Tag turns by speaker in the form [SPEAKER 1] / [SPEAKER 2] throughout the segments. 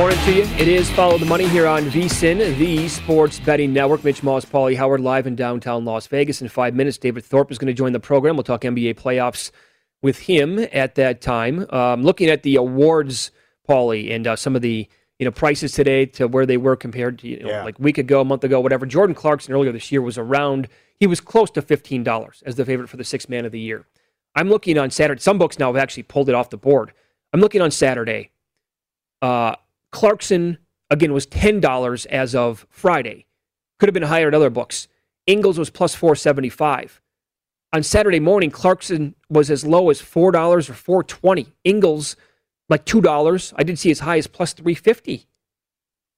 [SPEAKER 1] morning to you. It is Follow the Money here on VSIN, the sports betting network. Mitch Moss, Paulie Howard, live in downtown Las Vegas. In five minutes, David Thorpe is going to join the program. We'll talk NBA playoffs with him at that time. Um, looking at the awards, Paulie, and uh, some of the you know prices today to where they were compared to you know,
[SPEAKER 2] Yeah.
[SPEAKER 1] like a week ago, a month ago, whatever. Jordan Clarkson earlier this year was around. He was close to fifteen dollars as the favorite for the sixth man of the year. I'm looking on Saturday. Some books now have actually pulled it off the board. I'm looking on Saturday. Uh, Clarkson again was ten dollars as of Friday. Could have been higher at other books. Ingles was plus four seventy five. On Saturday morning, Clarkson was as low as four dollars or four twenty. Ingles like two dollars. I did see as high as plus three fifty.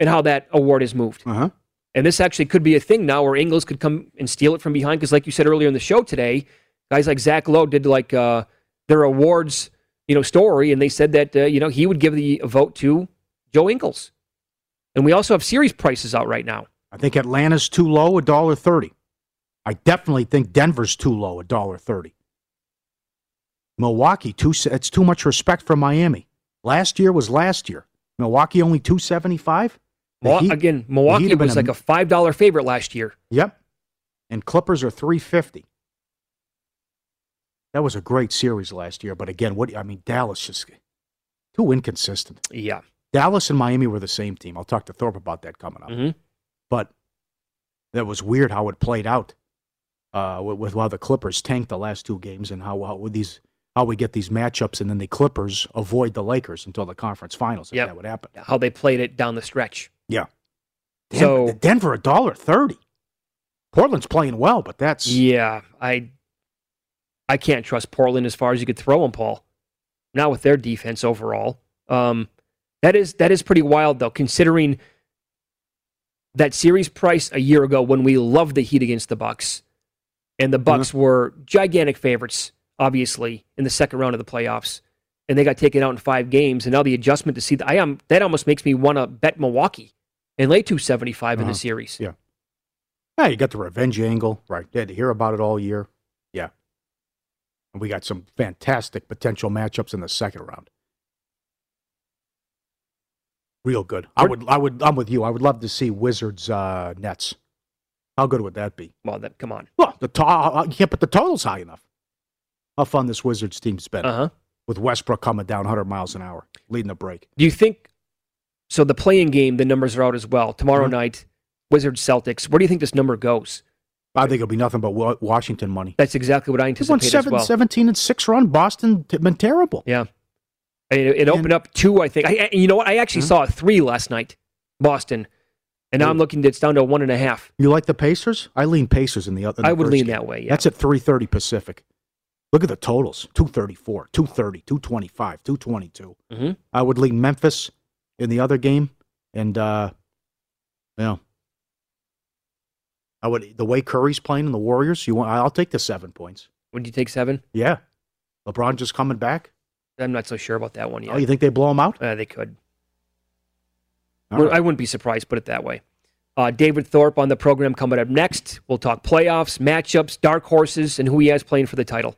[SPEAKER 1] And how that award has moved.
[SPEAKER 2] Uh huh.
[SPEAKER 1] And this actually could be a thing now where Ingles could come and steal it from behind. Because, like you said earlier in the show today, guys like Zach Lowe did like uh, their awards, you know, story, and they said that uh, you know he would give the vote to Joe Ingles. And we also have series prices out right now.
[SPEAKER 2] I think Atlanta's too low, a dollar thirty. I definitely think Denver's too low, a dollar thirty. Milwaukee, too. It's too much respect for Miami. Last year was last year. Milwaukee only two seventy five.
[SPEAKER 1] Again, Milwaukee was
[SPEAKER 2] a-
[SPEAKER 1] like a five dollar favorite last year.
[SPEAKER 2] Yep. And Clippers are 350. That was a great series last year, but again, what I mean, Dallas just too inconsistent.
[SPEAKER 1] Yeah.
[SPEAKER 2] Dallas and Miami were the same team. I'll talk to Thorpe about that coming up.
[SPEAKER 1] hmm
[SPEAKER 2] But that was weird how it played out uh, with, with how the Clippers tanked the last two games and how, how these how we get these matchups and then the Clippers avoid the Lakers until the conference finals. If
[SPEAKER 1] Yep.
[SPEAKER 2] that would happen.
[SPEAKER 1] How they played it down the stretch.
[SPEAKER 2] Yeah.
[SPEAKER 1] So-
[SPEAKER 2] Denver, Denver a dollar thirty. Portland's playing well, but that's
[SPEAKER 1] Yeah, I I can't trust Portland as far as you could throw them, Paul. Not with their defense overall. Um, that is that is pretty wild though, considering that series price a year ago when we loved the Heat against the Bucks, and the Bucks were gigantic favorites, obviously in the second round of the playoffs, and they got taken out in five games. And now the adjustment to see that I am that almost makes me want to bet Milwaukee and lay two seventy five in
[SPEAKER 2] Uh-huh.
[SPEAKER 1] the series.
[SPEAKER 2] Yeah. Yeah, you got the revenge angle, right? You had to hear about it all year. Yeah. And we got some fantastic potential matchups in the second round. Real good. I would I would I'm with you. I would love to see Wizards uh Nets. How good would that be?
[SPEAKER 1] Well, that come on.
[SPEAKER 2] Well, the to- you can't put the totals high enough. How fun this Wizards team's been
[SPEAKER 1] Uh huh.
[SPEAKER 2] with Westbrook coming down 100 miles an hour, leading the break.
[SPEAKER 1] Do you think so? The play-in game, the numbers are out as well. Tomorrow
[SPEAKER 2] Mhm.
[SPEAKER 1] night, Wizards Celtics. Where do you think this number goes?
[SPEAKER 2] I think it'll be nothing but Washington money.
[SPEAKER 1] That's exactly what I
[SPEAKER 2] They won
[SPEAKER 1] anticipate as
[SPEAKER 2] seven,
[SPEAKER 1] well.
[SPEAKER 2] 17 and 6 run. Boston been terrible.
[SPEAKER 1] Yeah, I mean, it, it opened up two. I think. I, I- you know what? I actually
[SPEAKER 2] Mhm.
[SPEAKER 1] saw a three last night, Boston, and now I'm looking. It's down to one and a half.
[SPEAKER 2] You like the Pacers? I lean Pacers in the other.
[SPEAKER 1] I would lean
[SPEAKER 2] game.
[SPEAKER 1] that way. Yeah.
[SPEAKER 2] That's at 3:30 Pacific. Look at the totals: 234, 230, 225, 222.
[SPEAKER 1] Mhm.
[SPEAKER 2] I would lean Memphis in the other game, and uh, yeah, I would the way Curry's playing in the Warriors. You want? I'll take the seven points.
[SPEAKER 1] Would you take seven?
[SPEAKER 2] Yeah, LeBron just coming back.
[SPEAKER 1] I'm not so sure about that one yet.
[SPEAKER 2] Oh, you think they blow him out?
[SPEAKER 1] Uh, they could. Well,
[SPEAKER 2] right.
[SPEAKER 1] I wouldn't be surprised. Put it that way. Uh, David Thorpe on the program coming up next. We'll talk playoffs, matchups, dark horses, and who he has playing for the title.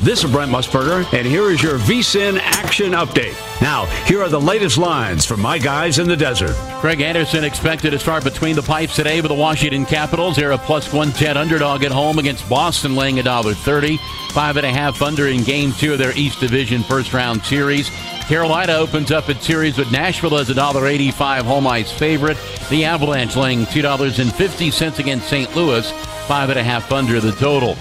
[SPEAKER 3] This is Brent Musburger, and here is your VSIN action update. Now, here are the latest lines from my guys in the desert.
[SPEAKER 4] Craig Anderson expected to start between the pipes today with the Washington Capitals. They're a plus 110 underdog at home against Boston, laying $1.30. Five and a half under in game two of their East Division first round series. Carolina opens up its series with Nashville as a $1.85 home ice favorite. The Avalanche laying $2.50 against St. Louis, five and a half under the total.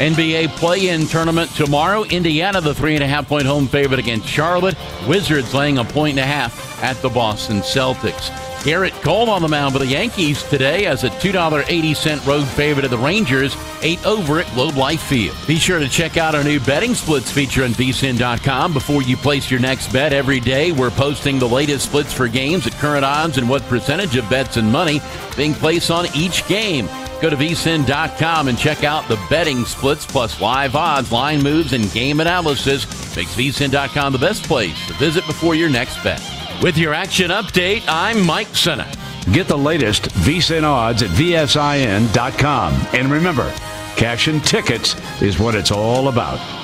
[SPEAKER 4] NBA play-in tournament tomorrow. Indiana, the three and a half point home favorite against Charlotte. Wizards laying a point and a half at the Boston Celtics. Gerrit Cole on the mound for the Yankees today as a $2.80 road favorite of the Rangers, 8 over at Globe Life Field. Be sure to check out our new betting splits feature on vsin.com before you place your next bet every day. We're posting the latest splits for games at current odds and what percentage of bets and money being placed on each game. Go to vsin.com and check out the betting splits plus live odds, line moves, and game analysis. Makes vsin.com the best place to visit before your next bet. With your action update, I'm Mike Senna.
[SPEAKER 3] Get the latest VSIN odds at VSIN.com. And remember, cash and tickets is what it's all about.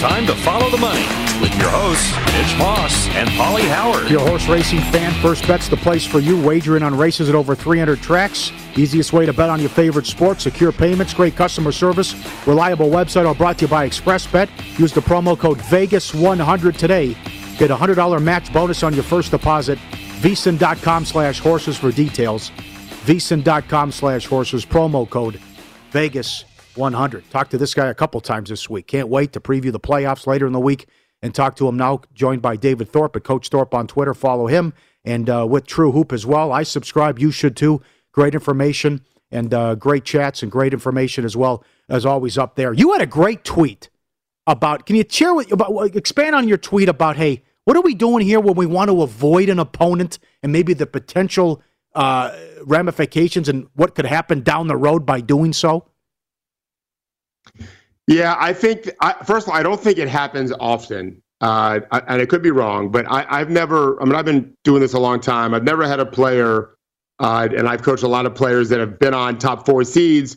[SPEAKER 5] Time to follow the money with your hosts, Mitch Moss and Paulie Howard.
[SPEAKER 2] Your horse racing fan, First Bet's the place for you. Wagering on races at over 300 tracks. Easiest way to bet on your favorite sport. Secure payments, great customer service, reliable website. All brought to you by ExpressBet. Use the promo code Vegas100 today. Get a $100 match bonus on your first deposit. VSiN.com slash horses for details. VSiN.com slash horses. Promo code Vegas 100. Talked to this guy a couple times this week. Can't wait to preview the playoffs later in the week and talk to him now. Joined by David Thorpe at Coach Thorpe on Twitter. Follow him and uh, with True Hoop as well. I subscribe. You should too. Great information and uh, great chats and great information as well as always up there. You had a great tweet about. Can you share with about expand on your tweet about hey, what are we doing here when we want to avoid an opponent and maybe the potential uh, ramifications and what could happen down the road by doing so?
[SPEAKER 6] Yeah, I think I, first of all, I don't think it happens often, uh, I, and it could be wrong, but I, have never. I mean, I've been doing this a long time. I've never had a player, uh, and I've coached a lot of players that have been on top four seeds,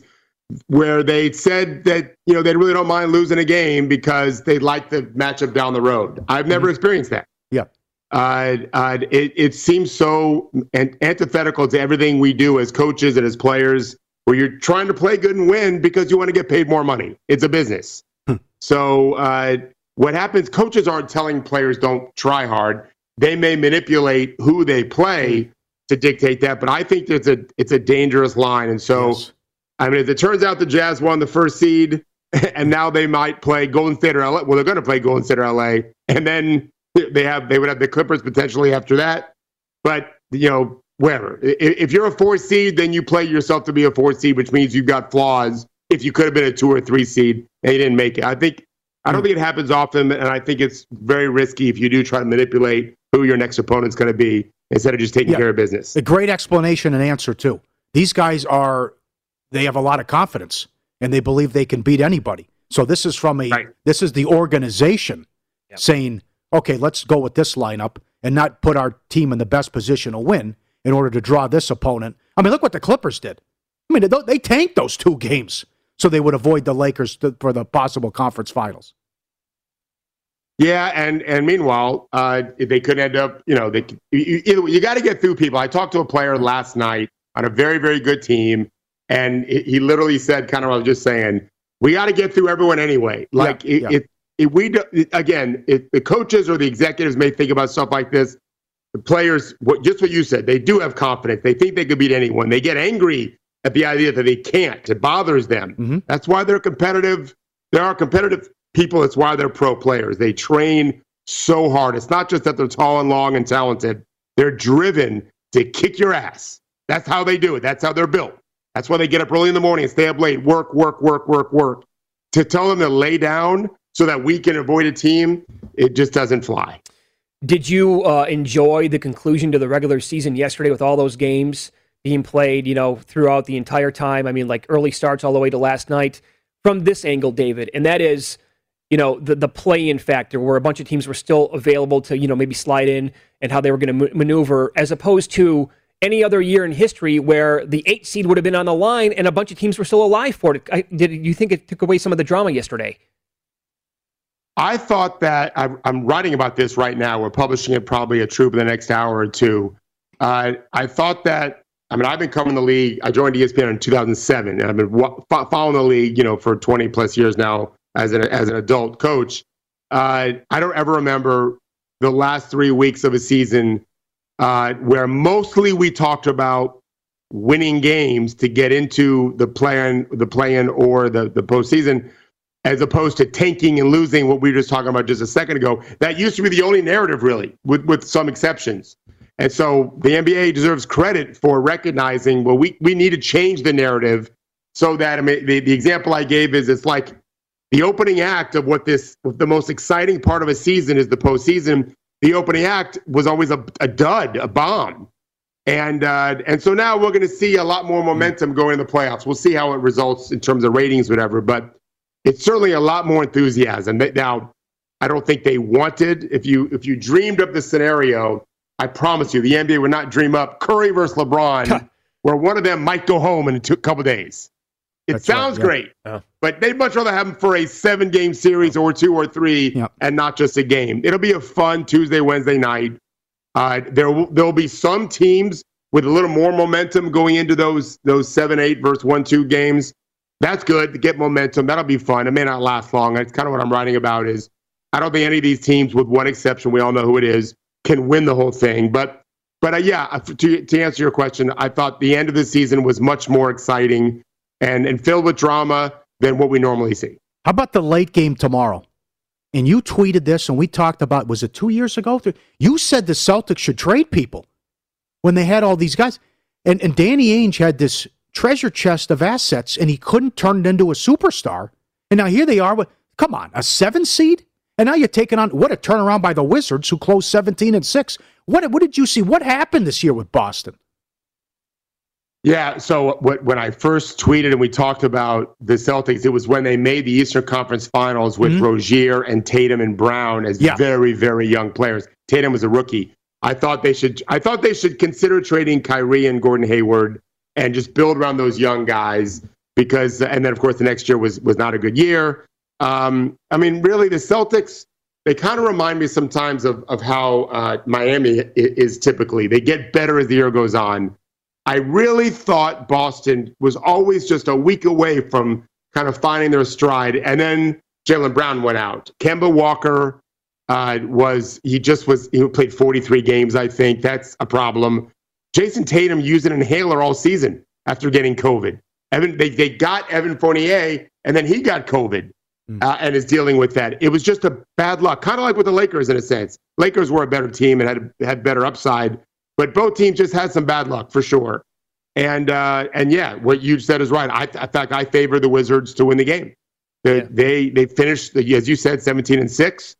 [SPEAKER 6] where they said that you know they really don't mind losing a game because they like the matchup down the road. I've never mm-hmm. experienced that.
[SPEAKER 2] Yeah.
[SPEAKER 6] Uh, uh, it, it seems so antithetical to everything we do as coaches and as players where you're trying to play good and win because you want to get paid more money. It's a business. Hmm. So uh, what happens? Coaches aren't telling players don't try hard. They may manipulate who they play hmm. to dictate that, but I think it's a it's a dangerous line. And so, yes. I mean, if it turns out the Jazz won the first seed, and now they might play Golden State or LA. Well, they're going to play Golden State or LA, and then they have they would have the Clippers potentially after that. But you know, whatever. If you're a four seed, then you play yourself to be a four seed, which means you've got flaws. If you could have been a two or three seed and you didn't make it, I think I don't hmm. think it happens often, and I think it's very risky if you do try to manipulate who your next opponent's going to be instead of just taking yeah. care of business.
[SPEAKER 2] A great explanation and answer too. These guys are they have a lot of confidence and they believe they can beat anybody. So this is from a right. this is the organization saying, okay, let's go with this lineup and not put our team in the best position to win in order to draw this opponent. I mean, look what the Clippers did. I mean, they tanked those two games so they would avoid the Lakers for the possible conference finals.
[SPEAKER 6] Yeah, and and meanwhile, uh, they could end up. You know, they you, you, you got to get through people. I talked to a player last night on a very very good team, and he literally said, kind of, I was just saying, we got to get through everyone anyway. Like yeah, it, yeah. it, it, we do, again, the coaches or the executives may think about stuff like this the players, what, just what you said, they do have confidence. They think they could beat anyone. They get angry at the idea that they can't. It bothers them. Mm-hmm. That's why they're competitive. There are competitive people. It's why they're pro players. They train so hard. It's not just that they're tall and long and talented. They're driven to kick your ass. That's how they do it. That's how they're built. That's why they get up early in the morning and stay up late, work, work, work, work, work. To tell them to lay down so that we can avoid a team, it just doesn't fly.
[SPEAKER 1] Did you uh, enjoy the conclusion to the regular season yesterday with all those games being played, you know, throughout the entire time? I mean, like early starts all the way to last night from this angle, David, and that is, you know, the the play-in factor where a bunch of teams were still available to, you know, maybe slide in and how they were going to m- maneuver, as opposed to any other year in history where the eight seed would have been on the line and a bunch of teams were still alive for it. I, did you think it took away some of the drama yesterday?
[SPEAKER 6] I thought that I'm, I'm, writing about this right now. We're publishing it probably a troop in the next hour or two. Uh, I thought that. I mean, I've been covering the league. I joined ESPN in 2007, and I've been following the league, you know, for 20 plus years now as an as an adult coach. Uh, I don't ever remember the last three weeks of a season uh, where mostly we talked about winning games to get into the plan, the plan, or the the postseason as opposed to tanking and losing what we were just talking about just a second ago. That used to be the only narrative, really, with, with some exceptions. And so the NBA deserves credit for recognizing, well, we, we need to change the narrative so that, I mean, the, the example I gave is it's like the opening act of what this, the most exciting part of a season is the postseason. The opening act was always a, a dud, a bomb. And uh, and so now we're going to see a lot more momentum going in the playoffs. We'll see how it results in terms of ratings, whatever. But it's certainly a lot more enthusiasm. Now, I don't think they wanted. If you if you dreamed up the scenario, I promise you, the NBA would not dream up Curry versus LeBron, where one of them might go home in a two, couple days. It
[SPEAKER 2] That's right,
[SPEAKER 6] sounds
[SPEAKER 2] yeah.
[SPEAKER 6] great,
[SPEAKER 1] Yeah.
[SPEAKER 6] but they'd much rather have them for a seven game series or two or three
[SPEAKER 2] Yep.
[SPEAKER 6] and not just a game. It'll be a fun Tuesday, Wednesday night. Uh, there will there'll be some teams with a little more momentum going into those those seven, eight versus one, two games. That's good to get momentum. That'll be fun. It may not last long. That's kind of what I'm writing about. Is I don't think any of these teams, with one exception, we all know who it is, can win the whole thing. But but uh, yeah, to to answer your question, I thought the end of the season was much more exciting and and filled with drama than what we normally see.
[SPEAKER 2] How about the late game tomorrow? And you tweeted this, and we talked about was it two years ago? You said the Celtics should trade people when they had all these guys, and and Danny Ainge had this treasure chest of assets, and he couldn't turn it into a superstar. And now here they are. With, come on, a seven seed, and now you're taking on what a turnaround by the Wizards, who closed seventeen and six. What what did you see? What happened this year with Boston?
[SPEAKER 6] Yeah. So when I first tweeted and we talked about the Celtics, it was when they made the Eastern Conference Finals with
[SPEAKER 2] Mhm.
[SPEAKER 6] Rozier and Tatum and Brown as
[SPEAKER 2] Yeah.
[SPEAKER 6] very, very young players. Tatum was a rookie. I thought they should. I thought they should consider trading Kyrie and Gordon Hayward and just build around those young guys because. And then of course the next year was was not a good year. Um, I mean, really, the Celtics. They kind of remind me sometimes of of how uh, Miami is typically. They get better as the year goes on. I really thought Boston was always just a week away from kind of finding their stride. And then Jaylen Brown went out. Kemba Walker uh, was, he just was, he played 43 games, I think. That's a problem. Jayson Tatum used an inhaler all season after getting COVID. Evan, they, they got Evan Fournier, and then he got COVID uh, and is dealing with that. It was just a bad luck, kind of like with the Lakers in a sense. Lakers were a better team and had had better upside, but both teams just had some bad luck for sure. And uh, and yeah, what you said is right. I, in fact, I favor the Wizards to win the game. They
[SPEAKER 1] Yeah.
[SPEAKER 6] they, they finished, as you said, seventeen and six.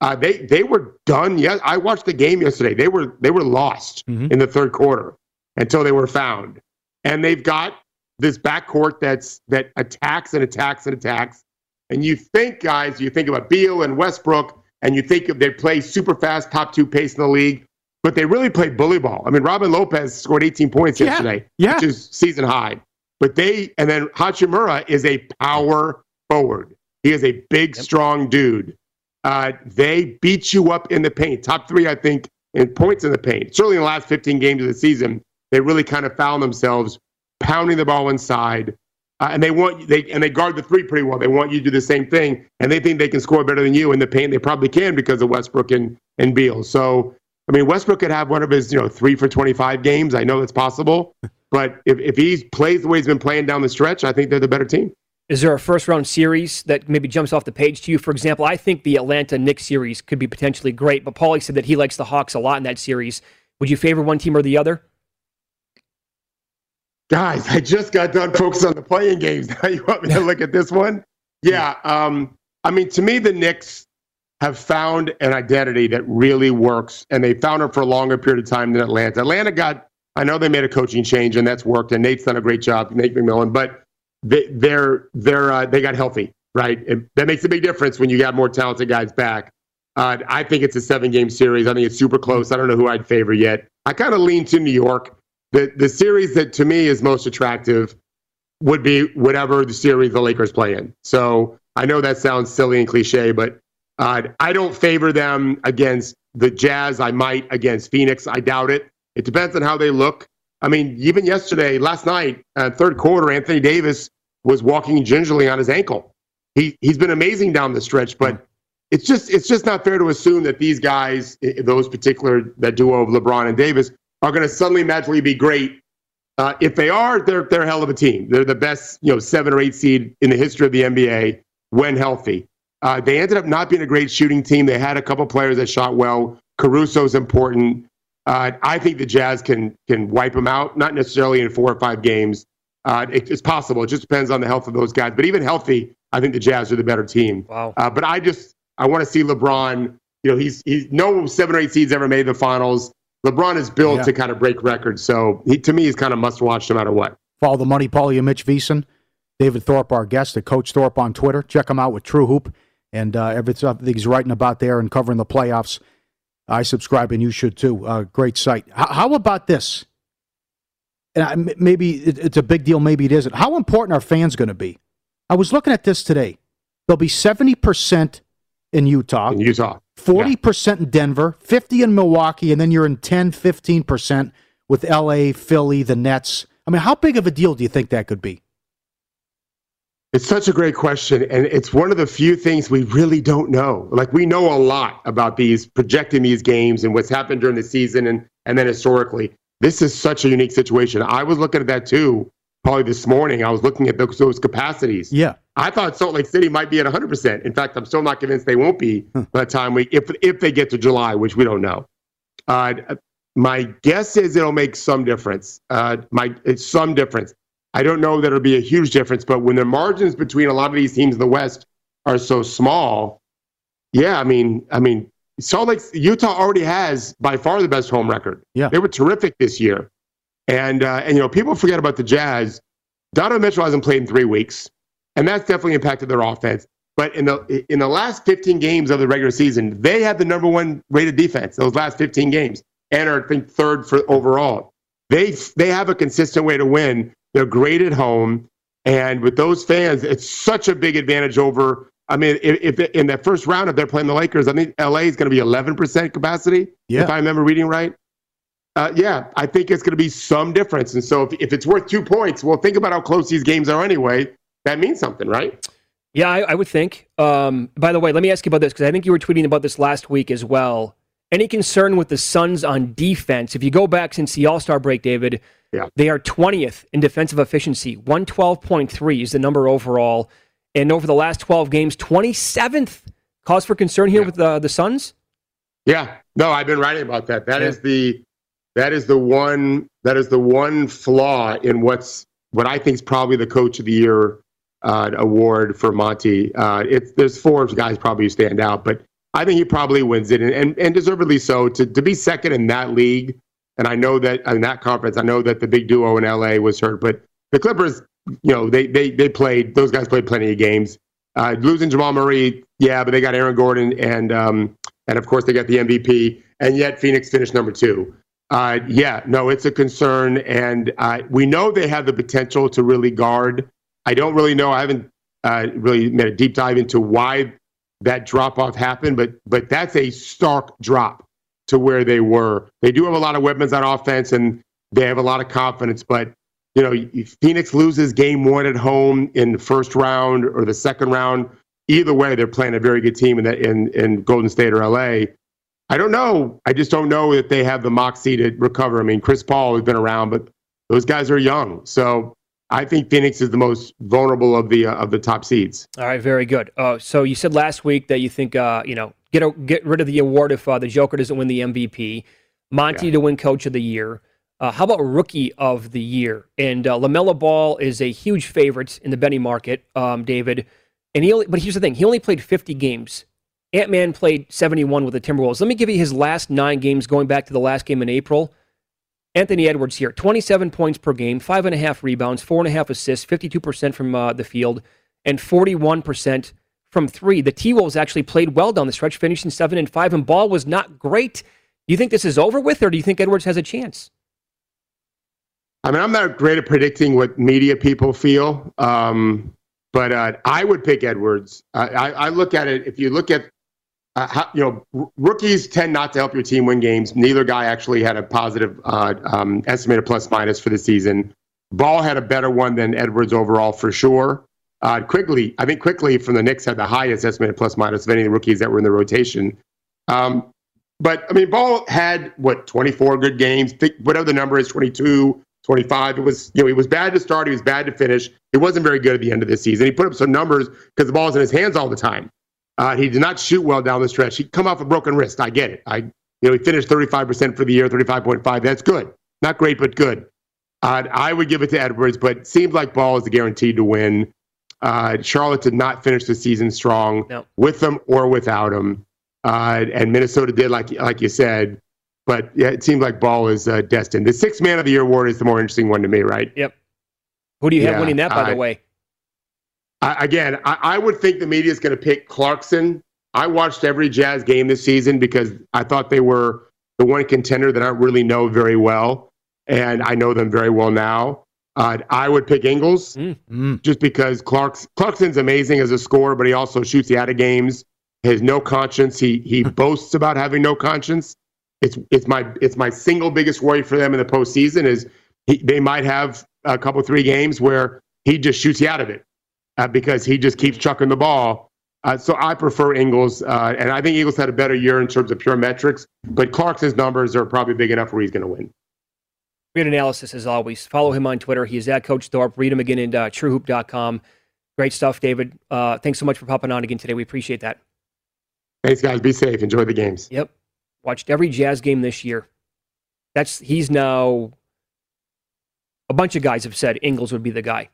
[SPEAKER 6] Uh, they they were done. Yeah, I watched the game yesterday. They were they were lost
[SPEAKER 2] Mhm.
[SPEAKER 6] in the third quarter until they were found. And they've got this backcourt that's that attacks and attacks and attacks. And you think, guys, you think about Beal and Westbrook, and you think they play super fast, top two pace in the league, but they really play bully ball. I mean, Robin Lopez scored 18 points
[SPEAKER 2] Yeah,
[SPEAKER 6] yesterday,
[SPEAKER 2] yeah.
[SPEAKER 6] which is season high. But they, and then Hachimura is a power forward. He is a big, strong dude. Uh, they beat you up in the paint. Top three, I think, in points in the paint. Certainly in the last 15 games of the season, they really kind of found themselves pounding the ball inside. Uh, and they want they and they guard the three pretty well. They want you to do the same thing, and they think they can score better than you in the paint. They probably can because of Westbrook and and Beal. So I mean, Westbrook could have one of his you know three for twenty five games. I know that's possible, but if if he plays the way he's been playing down the stretch, I think they're the better team.
[SPEAKER 1] Is there a first round series that maybe jumps off the page to you? For example, I think the Atlanta Knicks series could be potentially great, but Paulie said that he likes the Hawks a lot in that series. Would you favor one team or the other?
[SPEAKER 6] Guys, I just got done focusing on the play-in games. Now you want me to look at this one? Yeah. Um, I mean, to me, the Knicks have found an identity that really works, and they found it for a longer period of time than Atlanta. Atlanta got, I know they made a coaching change, and that's worked, and Nate's done a great job, Nate McMillan, but they, they're, they're, uh, they got healthy, right? And that makes a big difference when you got more talented guys back. Uh, I think it's a seven game series. I think it's super close. I don't know who I'd favor yet. I kind of lean to New York. The the series that to me is most attractive would be whatever the series the Lakers play in. So I know that sounds silly and cliche, but uh, I don't favor them against the Jazz. I might against Phoenix. I doubt it. It depends on how they look. I mean, even yesterday, last night, uh, third quarter, Anthony Davis was walking gingerly on his ankle. He he's been amazing down the stretch, but it's just it's just not fair to assume that these guys, those particular that duo of LeBron and Davis, are going to suddenly magically be great. Uh, if they are, they're they're a hell of a team. They're the best, you know, seven or eight seed in the history of the NBA when healthy. Uh, they ended up not being a great shooting team. They had a couple players that shot well. Caruso's important. Uh, I think the Jazz can can wipe them out, not necessarily in four or five games. Uh, it- it's possible. It just depends on the health of those guys. But even healthy, I think the Jazz are the better team.
[SPEAKER 1] Wow.
[SPEAKER 6] Uh, but I just I want to see LeBron. You know, he's he's no seven or eight seeds ever made the finals. LeBron is built
[SPEAKER 2] Yeah.
[SPEAKER 6] to kind of break records. So he, to me, he's kind of must watch no matter what.
[SPEAKER 2] Follow the Money Paulie and Mitch VSIN. David Thorpe, our guest, at Coach Thorpe on Twitter. Check him out with True Hoop and uh, everything he's writing about there and covering the playoffs. I subscribe and you should too. Uh, great site. H- how about this? and I, maybe it, it's a big deal, maybe it isn't. How important are fans going to be? I was looking at this today. There'll be 70% in Utah,
[SPEAKER 6] In Utah.
[SPEAKER 2] 40% in Denver, 50 in Milwaukee, and then you're in 10, 15% with LA, Philly, the Nets. I mean, how big of a deal do you think that could be?
[SPEAKER 6] It's such a great question. And it's one of the few things we really don't know. Like, we know a lot about these, projecting these games and what's happened during the season and, and then historically. This is such a unique situation. I was looking at that too, probably this morning. I was looking at those, those capacities.
[SPEAKER 2] Yeah.
[SPEAKER 6] I thought Salt Lake City might be at 100%. In fact, I'm still not convinced they won't be by the time we, if, if they get to July, which we don't know. Uh, my guess is it'll make some difference. Uh, my, it's some difference. I don't know that it'll be a huge difference, but when the margins between a lot of these teams in the West are so small, yeah, I mean, I mean, Salt Lake, Utah already has by far the best home record.
[SPEAKER 2] Yeah.
[SPEAKER 6] they were terrific this year, and uh, and you know people forget about the Jazz. Donovan Mitchell hasn't played in three weeks, and that's definitely impacted their offense. But in the in the last 15 games of the regular season, they had the number one rated defense. Those last 15 games, and are I think third for overall. They they have a consistent way to win. They're great at home, and with those fans, it's such a big advantage over. I mean, if, if in that first round, if they're playing the Lakers, I think LA is going to be 11% capacity,
[SPEAKER 2] Yeah.
[SPEAKER 6] if I remember reading right. Uh, yeah, I think it's going to be some difference. And so if, if it's worth two points, well, think about how close these games are anyway. That means something, right?
[SPEAKER 1] Yeah, I, I would think. Um, by the way, let me ask you about this because I think you were tweeting about this last week as well. Any concern with the Suns on defense? If you go back since the All Star break, David,
[SPEAKER 6] Yeah.
[SPEAKER 1] they are 20th in defensive efficiency. 112.3 is the number overall. And over the last 12 games, 27th. Cause for concern here
[SPEAKER 6] Yeah.
[SPEAKER 1] with the, the Suns?
[SPEAKER 6] Yeah. No, I've been writing about that. That
[SPEAKER 1] Yeah.
[SPEAKER 6] is the that is the one that is the one flaw in what's what I think is probably the coach of the year uh, award for Monty. Uh, it's there's four guys probably who stand out, but I think he probably wins it and, and, and deservedly so to to be second in that league. And I know that in that conference, I know that the big duo in LA was hurt, but the Clippers, you know, they they they played those guys played plenty of games. Uh, losing Jamal Murray, yeah, but they got Aaron Gordon and um, and of course they got the MVP, and yet Phoenix finished number two. Uh, yeah, no, it's a concern, and uh, we know they have the potential to really guard. I don't really know. I haven't uh, really made a deep dive into why that drop off happened, but but that's a stark drop to where they were. They do have a lot of weapons on offense, and they have a lot of confidence, but you know, if Phoenix loses game one at home in the first round or the second round, either way, they're playing a very good team in that in, in Golden State or LA. I don't know. I just don't know that they have the moxie to recover. I mean, Chris Paul has been around, but those guys are young. So I think Phoenix is the most vulnerable of the uh, of the top seeds.
[SPEAKER 1] All right, very good. Uh, so you said last week that you think, uh, you know, get a, get rid of the award if uh, the Joker doesn't win the MVP. Monty
[SPEAKER 6] Yeah.
[SPEAKER 1] to win Coach of the Year. Uh, how about Rookie of the Year? And uh, LaMelo Ball is a huge favorite in the Benny market, um, David. And he only, but here's the thing: he only played 50 games. Ant Man played 71 with the Timberwolves. Let me give you his last nine games, going back to the last game in April. Anthony Edwards here, 27 points per game, five and a half rebounds, four and a half assists, 52% from uh, the field, and 41% from three. The T Wolves actually played well down the stretch, finishing seven and five, and ball was not great. Do you think this is over with, or do you think Edwards has a chance?
[SPEAKER 6] I mean, I'm not great at predicting what media people feel, um, but uh, I would pick Edwards. I, I, I look at it. If you look at, uh, how, you know, r- rookies tend not to help your team win games. Neither guy actually had a positive uh, um, estimated plus minus for the season. Ball had a better one than Edwards overall for sure. Uh, quickly, I think Quickley from the Knicks had the highest estimated plus minus of any of the rookies that were in the rotation. Um, but I mean, Ball had what 24 good games, whatever the number is, 22, 25. It was, you know, he was bad to start, he was bad to finish. He wasn't very good at the end of the season. He put up some numbers because the ball's in his hands all the time. Uh, he did not shoot well down the stretch. He come off a broken wrist. I get it. I, you know, he finished 35% for the year, 35.5. That's good. Not great, but good. Uh, I would give it to Edwards, but seems like Ball is guaranteed to win. Uh, Charlotte did not finish the season strong
[SPEAKER 1] No.
[SPEAKER 6] with them or without them, uh, and Minnesota did, like like you said. But yeah, it seemed like Ball is uh, destined. The six man of the year award is the more interesting one to me, right?
[SPEAKER 1] Yep. Who do you have winning that, by the way?
[SPEAKER 6] I, again, I, I would think the media is going to pick Clarkson. I watched every Jazz game this season because I thought they were the one contender that I really know very well. and I know them very well now. Uh, I would pick Ingles
[SPEAKER 2] Mm.
[SPEAKER 6] just because Clark's, Clarkson's amazing as a scorer, but he also shoots you out of games. He has no conscience. He he boasts about having no conscience. It's it's my it's my single biggest worry for them in the postseason is he, they might have a couple three games where he just shoots you out of it uh, because he just keeps chucking the ball. Uh, so I prefer Ingles, uh, and I think Ingles had a better year in terms of pure metrics. But Clarkson's numbers are probably big enough where he's going to win.
[SPEAKER 1] Great analysis as always. Follow him on Twitter. He is at Coach Thorpe. Read him again in uh, truehoop.com. Great stuff, David. Uh, thanks so much for popping on again today. We appreciate that.
[SPEAKER 6] Thanks, guys. Be safe. Enjoy the games.
[SPEAKER 1] Yep. Watched every Jazz game this year. That's he's now a bunch of guys have said Ingles would be the guy.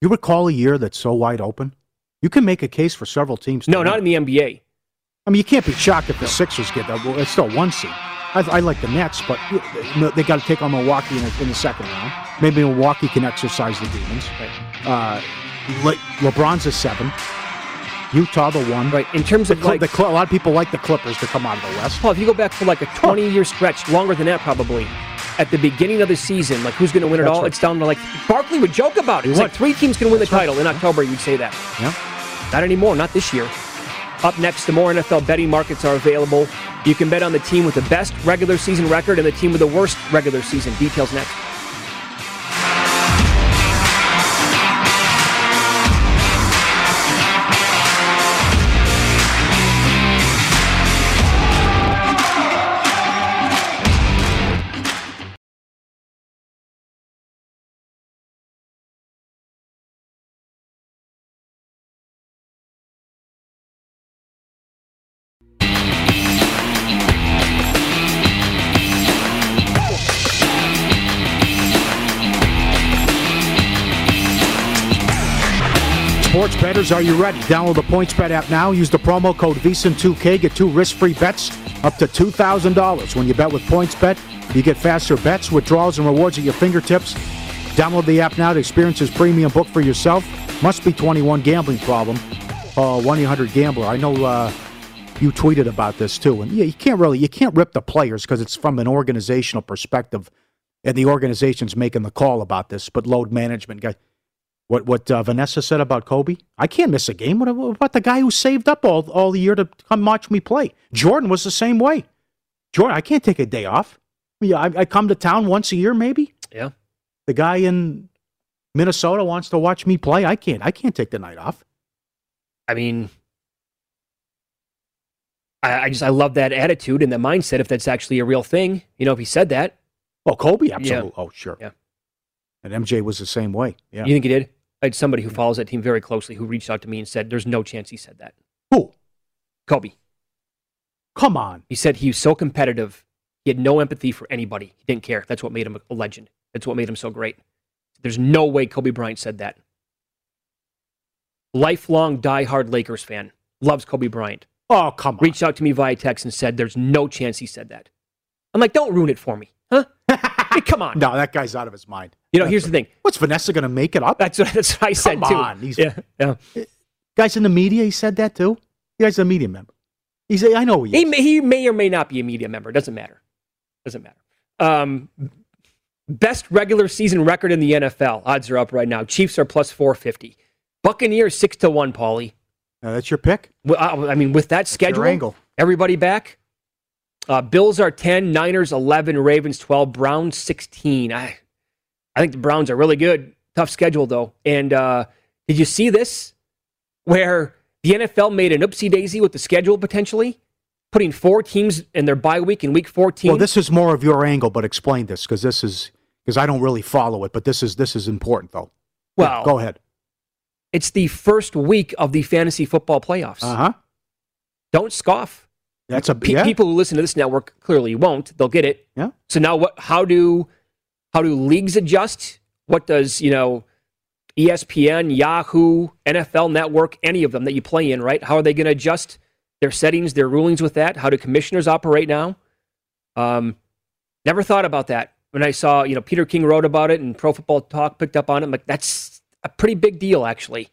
[SPEAKER 2] You recall a year that's so wide open? You can make a case for several teams. to
[SPEAKER 1] No,
[SPEAKER 2] win.
[SPEAKER 1] not in the NBA.
[SPEAKER 2] I mean, you can't be shocked if the Sixers get that. Well, it's still one seed. I, I like the Nets, but they got to take on Milwaukee in the, in the second round. Maybe Milwaukee can exercise the demons. Uh, Le- LeBron's a seven. Utah the one.
[SPEAKER 1] Right. In terms
[SPEAKER 2] The,
[SPEAKER 1] of
[SPEAKER 2] Cl-
[SPEAKER 1] like
[SPEAKER 2] the Cl- a lot of people like the Clippers to come out of the West.
[SPEAKER 1] Paul, if you go back for like a 20 year stretch, longer than that probably, at the beginning of the season, like who's going to win it all?
[SPEAKER 2] right.
[SPEAKER 1] It's down to like Barkley would joke about it. It's like three teams can win the
[SPEAKER 2] right.
[SPEAKER 1] title in October. You'd say that.
[SPEAKER 2] Yeah.
[SPEAKER 1] Not anymore. Not this year. Up next, the more NFL betting markets are available. You can bet on the team with the best regular season record and the team with the worst regular season. Details next.
[SPEAKER 2] Are you ready? Download the PointsBet app now. Use the promo code VSIN2K. Get two risk-free bets up to $2,000. When you bet with PointsBet, you get faster bets, withdrawals, and rewards at your fingertips. Download the app now to experience this premium book for yourself. Must be 21 gambling problem. Uh, 1-800-GAMBLER. I know uh, you tweeted about this too. And yeah, you can't really, you can't rip the players because it's from an organizational perspective and the organization's making the call about this, but load management guy. What what uh, Vanessa said about Kobe? I can't miss a game. What, what about the guy who saved up all all the year to come watch me play? Jordan was the same way. Jordan, I can't take a day off. Yeah, I, I come to town once a year, maybe.
[SPEAKER 1] Yeah.
[SPEAKER 2] The guy in Minnesota wants to watch me play. I can't. I can't take the night off.
[SPEAKER 1] I mean, I, I just I love that attitude and the mindset. If that's actually a real thing, you know, if he said that,
[SPEAKER 2] Oh, Kobe, absolutely. Oh, sure.
[SPEAKER 1] Yeah.
[SPEAKER 2] And MJ was the same way. Yeah.
[SPEAKER 1] you think he did? I had somebody who follows that team very closely who reached out to me and said, "There's no chance he said that."
[SPEAKER 2] Who?
[SPEAKER 1] Kobe.
[SPEAKER 2] Come on.
[SPEAKER 1] He said he was so competitive, he had no empathy for anybody. He didn't care. That's what made him a legend. That's what made him so great. There's no way Kobe Bryant said that. Lifelong diehard Lakers fan, loves Kobe Bryant.
[SPEAKER 2] Oh, come on.
[SPEAKER 1] Reached out to me via text and said, "There's no chance he said that." I'm like, "Don't ruin it for me, come on."
[SPEAKER 2] No, that guy's out of his mind.
[SPEAKER 1] You know, here's the thing.
[SPEAKER 2] What's Vanessa going to make it up?
[SPEAKER 1] That's what, that's what I said
[SPEAKER 2] Come
[SPEAKER 1] too.
[SPEAKER 2] on, he's-
[SPEAKER 1] yeah, yeah.
[SPEAKER 2] Guys in the media, he said that too. The guy's a media member. He's a, I know he
[SPEAKER 1] He
[SPEAKER 2] is.
[SPEAKER 1] may, he may or may not be a media member. It Doesn't matter. Doesn't matter. Um, best regular season record in the NFL. Odds are up right now. Chiefs are plus 450. Buccaneers six to one. Paulie.
[SPEAKER 2] Uh, that's your pick.
[SPEAKER 1] Well, uh, I mean, with that
[SPEAKER 2] your
[SPEAKER 1] schedule, everybody back. Uh, Bills are 10, Niners 11, Ravens 12, Browns 16. I, I think the Browns are really good. Tough schedule, though. And uh, did you see this? Where the NFL made an oopsie daisy with the schedule potentially, putting four teams in their bye week in week 14.
[SPEAKER 2] Well, this is more of your angle, but explain this because this is because I don't really follow it, but this is this is important though. Yeah,
[SPEAKER 1] Well,
[SPEAKER 2] go ahead.
[SPEAKER 1] it's the first week of the fantasy football playoffs.
[SPEAKER 2] Uh huh.
[SPEAKER 1] Don't scoff.
[SPEAKER 2] That's a
[SPEAKER 1] Pe-
[SPEAKER 2] yeah.
[SPEAKER 1] People who listen to this network clearly won't. They'll get it.
[SPEAKER 2] Yeah.
[SPEAKER 1] So now what how do how do leagues adjust? What does, you know, ESPN, Yahoo, NFL network, any of them that you play in, right? How are they going to adjust their settings, their rulings with that? How do commissioners operate now? Um never thought about that. When I saw, you know, Peter King wrote about it and Pro Football Talk picked up on it, I'm like that's a pretty big deal actually.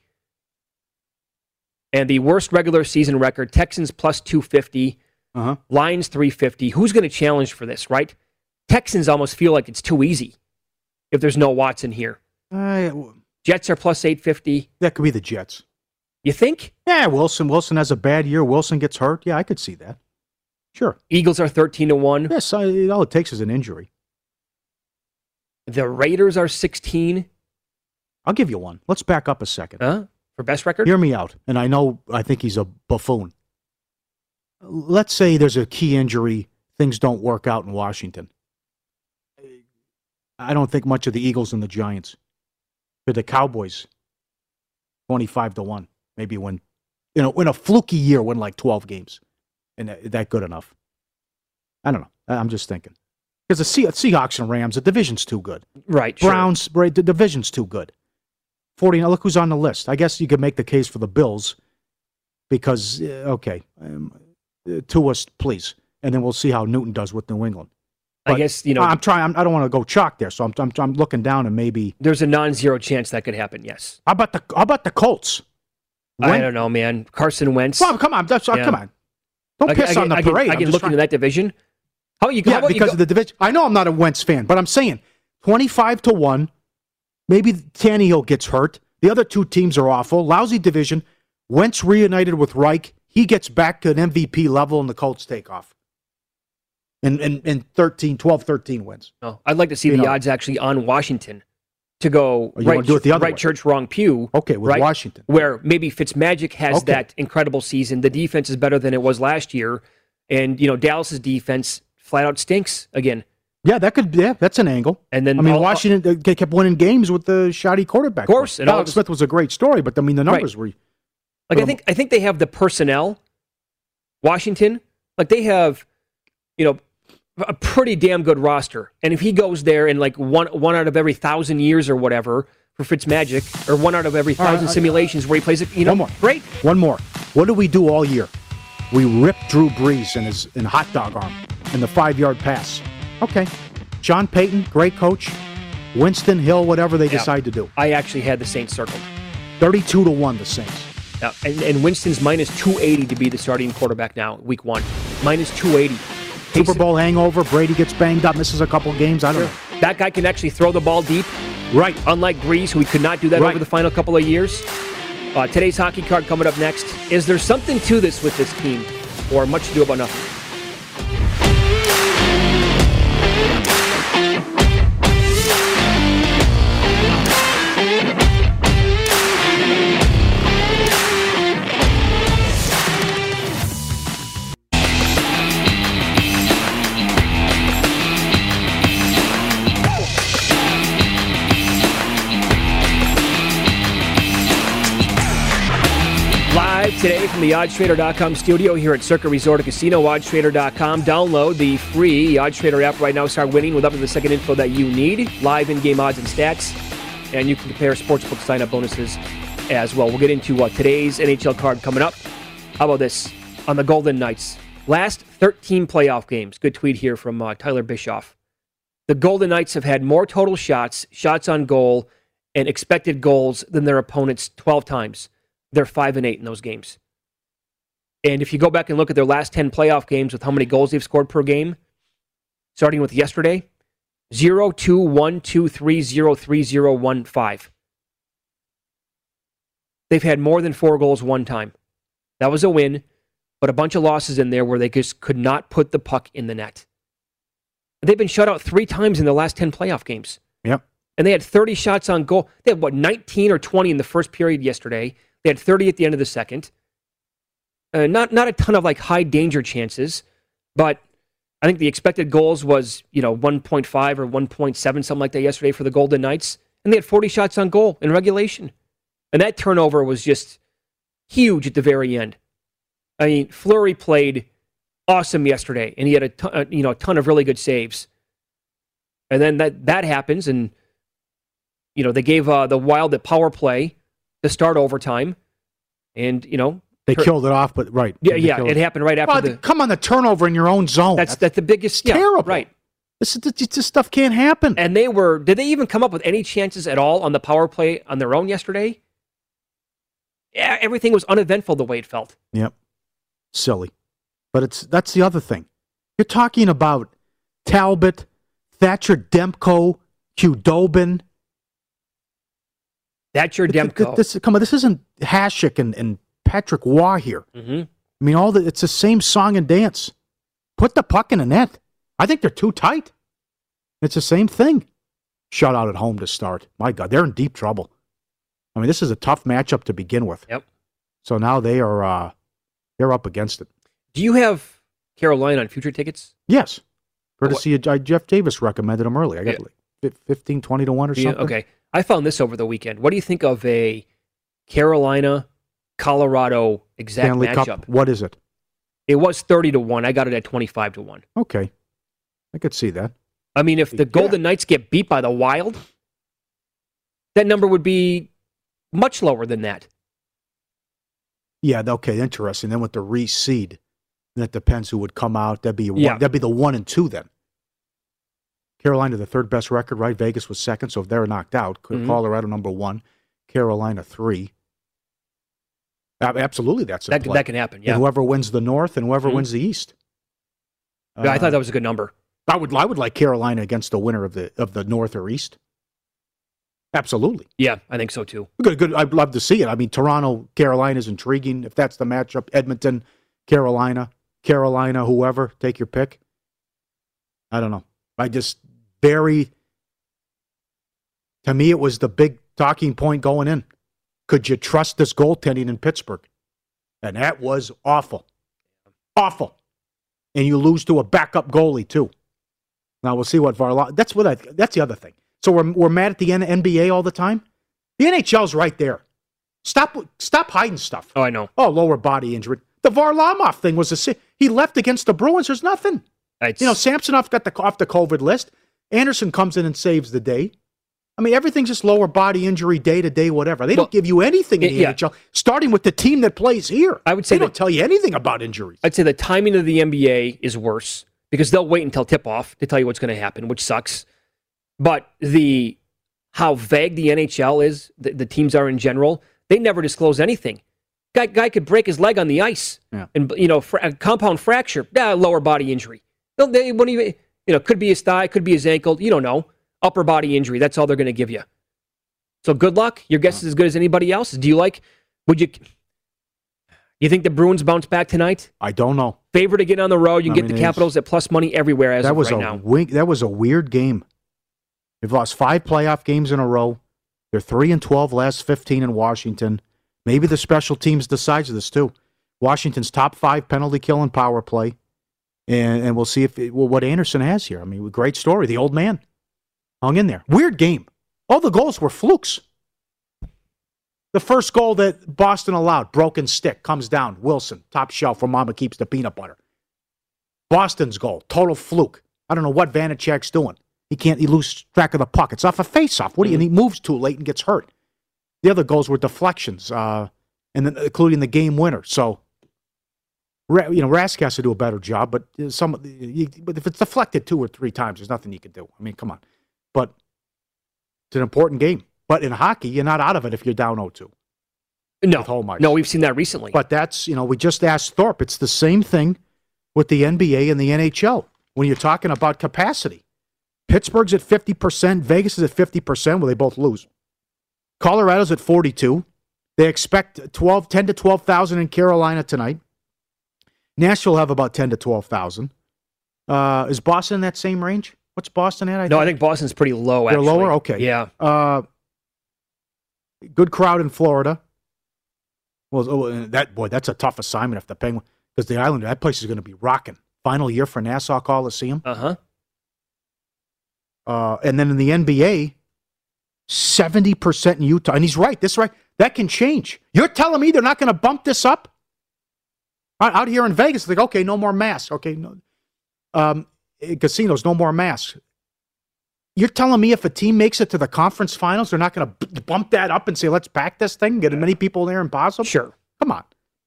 [SPEAKER 1] And the worst regular season record, Texans plus 250,
[SPEAKER 2] uh huh.
[SPEAKER 1] Lions 350. Who's going to challenge for this, right? Texans almost feel like it's too easy if there's no Watson here.
[SPEAKER 2] Uh,
[SPEAKER 1] Jets are plus 850.
[SPEAKER 2] that could be the Jets.
[SPEAKER 1] You think?
[SPEAKER 2] Yeah, Wilson. Wilson has a bad year. Wilson gets hurt. Yeah, I could see that. Sure.
[SPEAKER 1] Eagles are 13 to 1.
[SPEAKER 2] Yes, I, all it takes is an injury.
[SPEAKER 1] The Raiders are 16.
[SPEAKER 2] I'll give you one. Let's back up a second.
[SPEAKER 1] Huh? For best record?
[SPEAKER 2] Hear me out. And I know I think he's a buffoon. Let's say there's a key injury, things don't work out in Washington. I don't think much of the Eagles and the Giants. But the Cowboys, 25 to 1. Maybe win, you know, in a fluky year, win like 12 games. And that, that good enough? I don't know. I'm just thinking. Because the Se- Seahawks and Rams, the division's too good.
[SPEAKER 1] right. sure.
[SPEAKER 2] Browns, right, the division's too good. 40, look who's on the list. I guess you could make the case for the Bills because, uh, okay, um, uh, to us, please. And then we'll see how Newton does with New England.
[SPEAKER 1] I guess, you know,
[SPEAKER 2] I'm trying, I'm, I don't want to go chalk there, so I'm, I'm, I'm looking down and maybe.
[SPEAKER 1] there's a non zero chance that could happen, yes.
[SPEAKER 2] How about the, how about the Colts?
[SPEAKER 1] I don't know, man. Carson Wentz.
[SPEAKER 2] Well, come on, that's, uh,
[SPEAKER 1] Yeah.
[SPEAKER 2] come on. Don't
[SPEAKER 1] I,
[SPEAKER 2] piss
[SPEAKER 1] I,
[SPEAKER 2] on the
[SPEAKER 1] I, can-
[SPEAKER 2] parade.
[SPEAKER 1] I
[SPEAKER 2] I'm
[SPEAKER 1] can look
[SPEAKER 2] trying-
[SPEAKER 1] into that division. How you how
[SPEAKER 2] Yeah, because of the division. I know I'm not a Wentz fan, but I'm saying 25 to 1. Maybe Tannehill gets hurt. The other two teams are awful. Lousy division. Wentz reunited with Reich. He gets back to an MVP level, and the Colts take off. And, and, and 13, 12, 13 wins.
[SPEAKER 1] No, I'd like to see
[SPEAKER 2] You
[SPEAKER 1] the
[SPEAKER 2] know.
[SPEAKER 1] odds actually on Washington to go
[SPEAKER 2] Oh,
[SPEAKER 1] right,
[SPEAKER 2] wanna do it the other
[SPEAKER 1] right church, wrong pew.
[SPEAKER 2] Okay, with
[SPEAKER 1] right?
[SPEAKER 2] Washington.
[SPEAKER 1] Where maybe Fitzmagic has
[SPEAKER 2] Okay.
[SPEAKER 1] that incredible season. The defense is better than it was last year. And, you know, Dallas's defense flat out stinks again.
[SPEAKER 2] Yeah, that could. Yeah, that's an angle.
[SPEAKER 1] And then
[SPEAKER 2] I mean,
[SPEAKER 1] all-
[SPEAKER 2] Washington they kept winning games with the shoddy quarterback.
[SPEAKER 1] Of course,
[SPEAKER 2] play.
[SPEAKER 1] and
[SPEAKER 2] Alex Smith was a great story, but I mean, the
[SPEAKER 1] Right.
[SPEAKER 2] numbers were.
[SPEAKER 1] Like I
[SPEAKER 2] Um,
[SPEAKER 1] think I think they have the personnel. Washington, like they have, you know, a pretty damn good roster. And if he goes there and like one one out of every thousand years or whatever for Fitzmagic, or one out of every
[SPEAKER 2] right,
[SPEAKER 1] thousand
[SPEAKER 2] I-
[SPEAKER 1] simulations where he plays it, you know,
[SPEAKER 2] One more.
[SPEAKER 1] great.
[SPEAKER 2] One more. What do we do all year? We rip Drew Brees in his in hot dog arm in the five yard pass. Okay. Sean Payton, great coach. Winston Hill, whatever they
[SPEAKER 1] Yeah.
[SPEAKER 2] decide to do.
[SPEAKER 1] I actually had the Saints circled.
[SPEAKER 2] 32 to 1, the Saints.
[SPEAKER 1] Yeah, and, and Winston's minus 280 to be the starting quarterback now, week one. Minus 280.
[SPEAKER 2] Super Bowl hangover. Brady gets banged up, misses a couple games. I don't know.
[SPEAKER 1] That guy can actually throw the ball deep,
[SPEAKER 2] Right.
[SPEAKER 1] unlike Brees, who could not do that
[SPEAKER 2] Right.
[SPEAKER 1] over the final couple of years. Uh, today's hockey card coming up next. Is there something to this with this team, or much to do about nothing? From the OddsTrader.com studio here at Circa Resort and Casino, OddsTrader.com. Download the free OddsTrader app right now. Start winning with up to the second info that you need. Live in-game odds and stats. And you can compare sportsbook sign-up bonuses as well. We'll get into uh, today's NHL card coming up. How about this? On the Golden Knights. Last 13 playoff games. Good tweet here from uh, Tyler Bischoff. The Golden Knights have had more total shots, shots on goal, and expected goals than their opponents 12 times they're five and eight in those games. And if you go back and look at their last ten playoff games with how many goals they've scored per game, starting with yesterday, zero, two, one, two, three, zero, three, zero, one, five. They've had more than four goals one time. That was a win, but a bunch of losses in there where they just could not put the puck in the net. They've been shut out three times in the last ten playoff games
[SPEAKER 2] Yep.
[SPEAKER 1] and they had 30 shots on goal. They had what 19 or 20 in the first period yesterday. They had 30 at the end of the second. Uh, not not a ton of like high danger chances, but I think the expected goals was you know 1.5 or 1.7 something like that yesterday for the Golden Knights, and they had 40 shots on goal in regulation, and that turnover was just huge at the very end. I mean, Fleury played awesome yesterday, and he had a ton, uh, you know a ton of really good saves. And then that that happens, and you know they gave uh, the Wild the power play to start overtime, and you know
[SPEAKER 2] They
[SPEAKER 1] Tur-
[SPEAKER 2] killed it off, but right.
[SPEAKER 1] yeah
[SPEAKER 2] They
[SPEAKER 1] yeah
[SPEAKER 2] killed
[SPEAKER 1] it happened right after
[SPEAKER 2] Well,
[SPEAKER 1] the.
[SPEAKER 2] come on, the turnover in your own zone.
[SPEAKER 1] That's that's the biggest yeah,
[SPEAKER 2] terrible.
[SPEAKER 1] right?
[SPEAKER 2] This, this, this stuff can't happen.
[SPEAKER 1] And they were did they even come up with any chances at all on the power play on their own yesterday? Yeah, everything was uneventful the way it felt.
[SPEAKER 2] Yep. Silly. But it's that's the other thing. You're talking about Talbot, Thatcher Demko, Qdobin.
[SPEAKER 1] That's your
[SPEAKER 2] Th- th-
[SPEAKER 1] Demko.
[SPEAKER 2] This, come on, this isn't Hasek and, and Patrick Waugh here.
[SPEAKER 1] hmm
[SPEAKER 2] I mean, all the it's the same song and dance. Put the puck in the net. I think they're too tight. It's the same thing. Shut out at home to start. My God, they're in deep trouble. I mean, this is a tough matchup to begin with.
[SPEAKER 1] Yep.
[SPEAKER 2] So now they are uh, they're up against it.
[SPEAKER 1] Do you have Carolina on future tickets?
[SPEAKER 2] Yes. Courtesy of uh, Jeff Davis recommended them early. I got
[SPEAKER 1] Yeah.
[SPEAKER 2] like 15, 20 to 1 or
[SPEAKER 1] you-
[SPEAKER 2] something.
[SPEAKER 1] okay. I found this over the weekend. What do you think of a Carolina Colorado exact
[SPEAKER 2] Stanley
[SPEAKER 1] matchup?
[SPEAKER 2] Cup. What is it?
[SPEAKER 1] It was 30 to 1. I got it at 25 to 1.
[SPEAKER 2] Okay. I could see that.
[SPEAKER 1] I mean, if the
[SPEAKER 2] Yeah.
[SPEAKER 1] Golden Knights get beat by the Wild, that number would be much lower than that.
[SPEAKER 2] Yeah, okay, interesting. Then with the reseed, that depends who would come out. That'd be one,
[SPEAKER 1] Yeah.
[SPEAKER 2] that'd be the one and two then. Carolina, the third best record, right? Vegas was second, so if they're knocked out,
[SPEAKER 1] Mhm.
[SPEAKER 2] Colorado number one, Carolina three. Ab- Absolutely, that's a
[SPEAKER 1] That,
[SPEAKER 2] play.
[SPEAKER 1] that can happen.
[SPEAKER 2] And
[SPEAKER 1] Yeah.
[SPEAKER 2] whoever wins the North and whoever
[SPEAKER 1] Mhm.
[SPEAKER 2] wins the East.
[SPEAKER 1] Yeah, I
[SPEAKER 2] Uh,
[SPEAKER 1] thought that was a good number.
[SPEAKER 2] I would I would like Carolina against the winner of the of the North or East. Absolutely.
[SPEAKER 1] Yeah, I think so too.
[SPEAKER 2] Good, good. I'd love to see it. I mean, Toronto, Carolina is intriguing. If that's the matchup, Edmonton, Carolina, Carolina, whoever, take your pick. I don't know. I just very. To me, it was the big talking point going in. Could you trust this goaltending in Pittsburgh? And that was awful, awful. And you lose to a backup goalie too. Now we'll see what Varlamov. That's what I. That's the other thing. So we're we're mad at the N- NBA all the time. The NHL's right there. Stop stop hiding stuff.
[SPEAKER 1] Oh, I know.
[SPEAKER 2] Oh, lower body injury. The Varlamov thing was a he left against the Bruins. There's nothing.
[SPEAKER 1] It's,
[SPEAKER 2] You know, Samsonov got the off the COVID list. Anderson comes in and saves the day. I mean, everything's just lower body injury, day to day, whatever. They
[SPEAKER 1] Well,
[SPEAKER 2] don't give you anything in the
[SPEAKER 1] yeah.
[SPEAKER 2] NHL. Starting with the team that plays here,
[SPEAKER 1] I would say
[SPEAKER 2] they don't tell you anything about injuries.
[SPEAKER 1] I'd say the timing of the NBA is worse because they'll wait until tip off to tell you what's going to happen, which sucks. But the how vague the NHL is, the, the teams are in general, they never disclose anything. Guy, guy could break his leg on the ice,
[SPEAKER 2] Yeah.
[SPEAKER 1] and you know, fra- compound fracture, yeah, lower body injury. They'll, they won't even, you know, could be his thigh, could be his ankle. You don't know. Upper body injury. That's all they're going to give you. So good luck. Your guess is as good as anybody else's. Do you like? Would you? You think the Bruins bounce back tonight?
[SPEAKER 2] I don't know.
[SPEAKER 1] Favorite to get on the road. You can
[SPEAKER 2] I
[SPEAKER 1] get
[SPEAKER 2] mean,
[SPEAKER 1] the Capitals at plus money everywhere as
[SPEAKER 2] that
[SPEAKER 1] of
[SPEAKER 2] was
[SPEAKER 1] right
[SPEAKER 2] a
[SPEAKER 1] now.
[SPEAKER 2] wink, that was a weird game. They've lost five playoff games in a row. They're three and twelve last fifteen in Washington. Maybe the special teams decides this too. Washington's top five penalty kill and power play, and and we'll see if it, well, what Anderson has here. I mean, great story. The old man hung in there. Weird game. All the goals were flukes. The first goal that Boston allowed, broken stick, comes down. Wilson, top shelf where Mama keeps the peanut butter. Boston's goal, total fluke. I don't know what Vanecek's doing. He can't. He loses track of the puck. It's off a face-off. What do you? And he moves too late and gets hurt. The other goals were deflections, uh, and then including the game winner. So, you know, Rask has to do a better job. But uh, some, but if it's deflected two or three times, there's nothing you can do. I mean, come on. But it's an important game. But in hockey, you're not out of it if you're down 0-2.
[SPEAKER 1] No,
[SPEAKER 2] home ice.
[SPEAKER 1] no, we've seen that recently.
[SPEAKER 2] But that's, you know, we just asked Thorpe. It's the same thing with the NBA and the NHL when you're talking about capacity. Pittsburgh's at 50%, Vegas is at 50%, where they both lose. Colorado's at 42. They expect 12, 10 to 12,000 in Carolina tonight. Nashville have about 10 to 12,000. Uh, is Boston in that same range? What's Boston at? I
[SPEAKER 1] no, I think Boston's pretty low.
[SPEAKER 2] They're
[SPEAKER 1] Actually.
[SPEAKER 2] lower? Okay.
[SPEAKER 1] Yeah,
[SPEAKER 2] Uh, good crowd in Florida. Well, oh, that boy, that's a tough assignment if the Penguin because the Islander that place is going to be rocking. Final year for Nassau Coliseum,
[SPEAKER 1] uh huh.
[SPEAKER 2] uh, and then in the NBA, seventy percent in Utah, and he's right. This right that can change. You're telling me they're not going to bump this up out, here in Vegas? Like, okay, no more masks. Okay, no, um, Eh, casinos, no more masks. You're telling me if a team makes it to the conference finals, they're not going to bump that up and say, let's pack this thing, get as many people there as possible?
[SPEAKER 1] Sure.
[SPEAKER 2] Come on.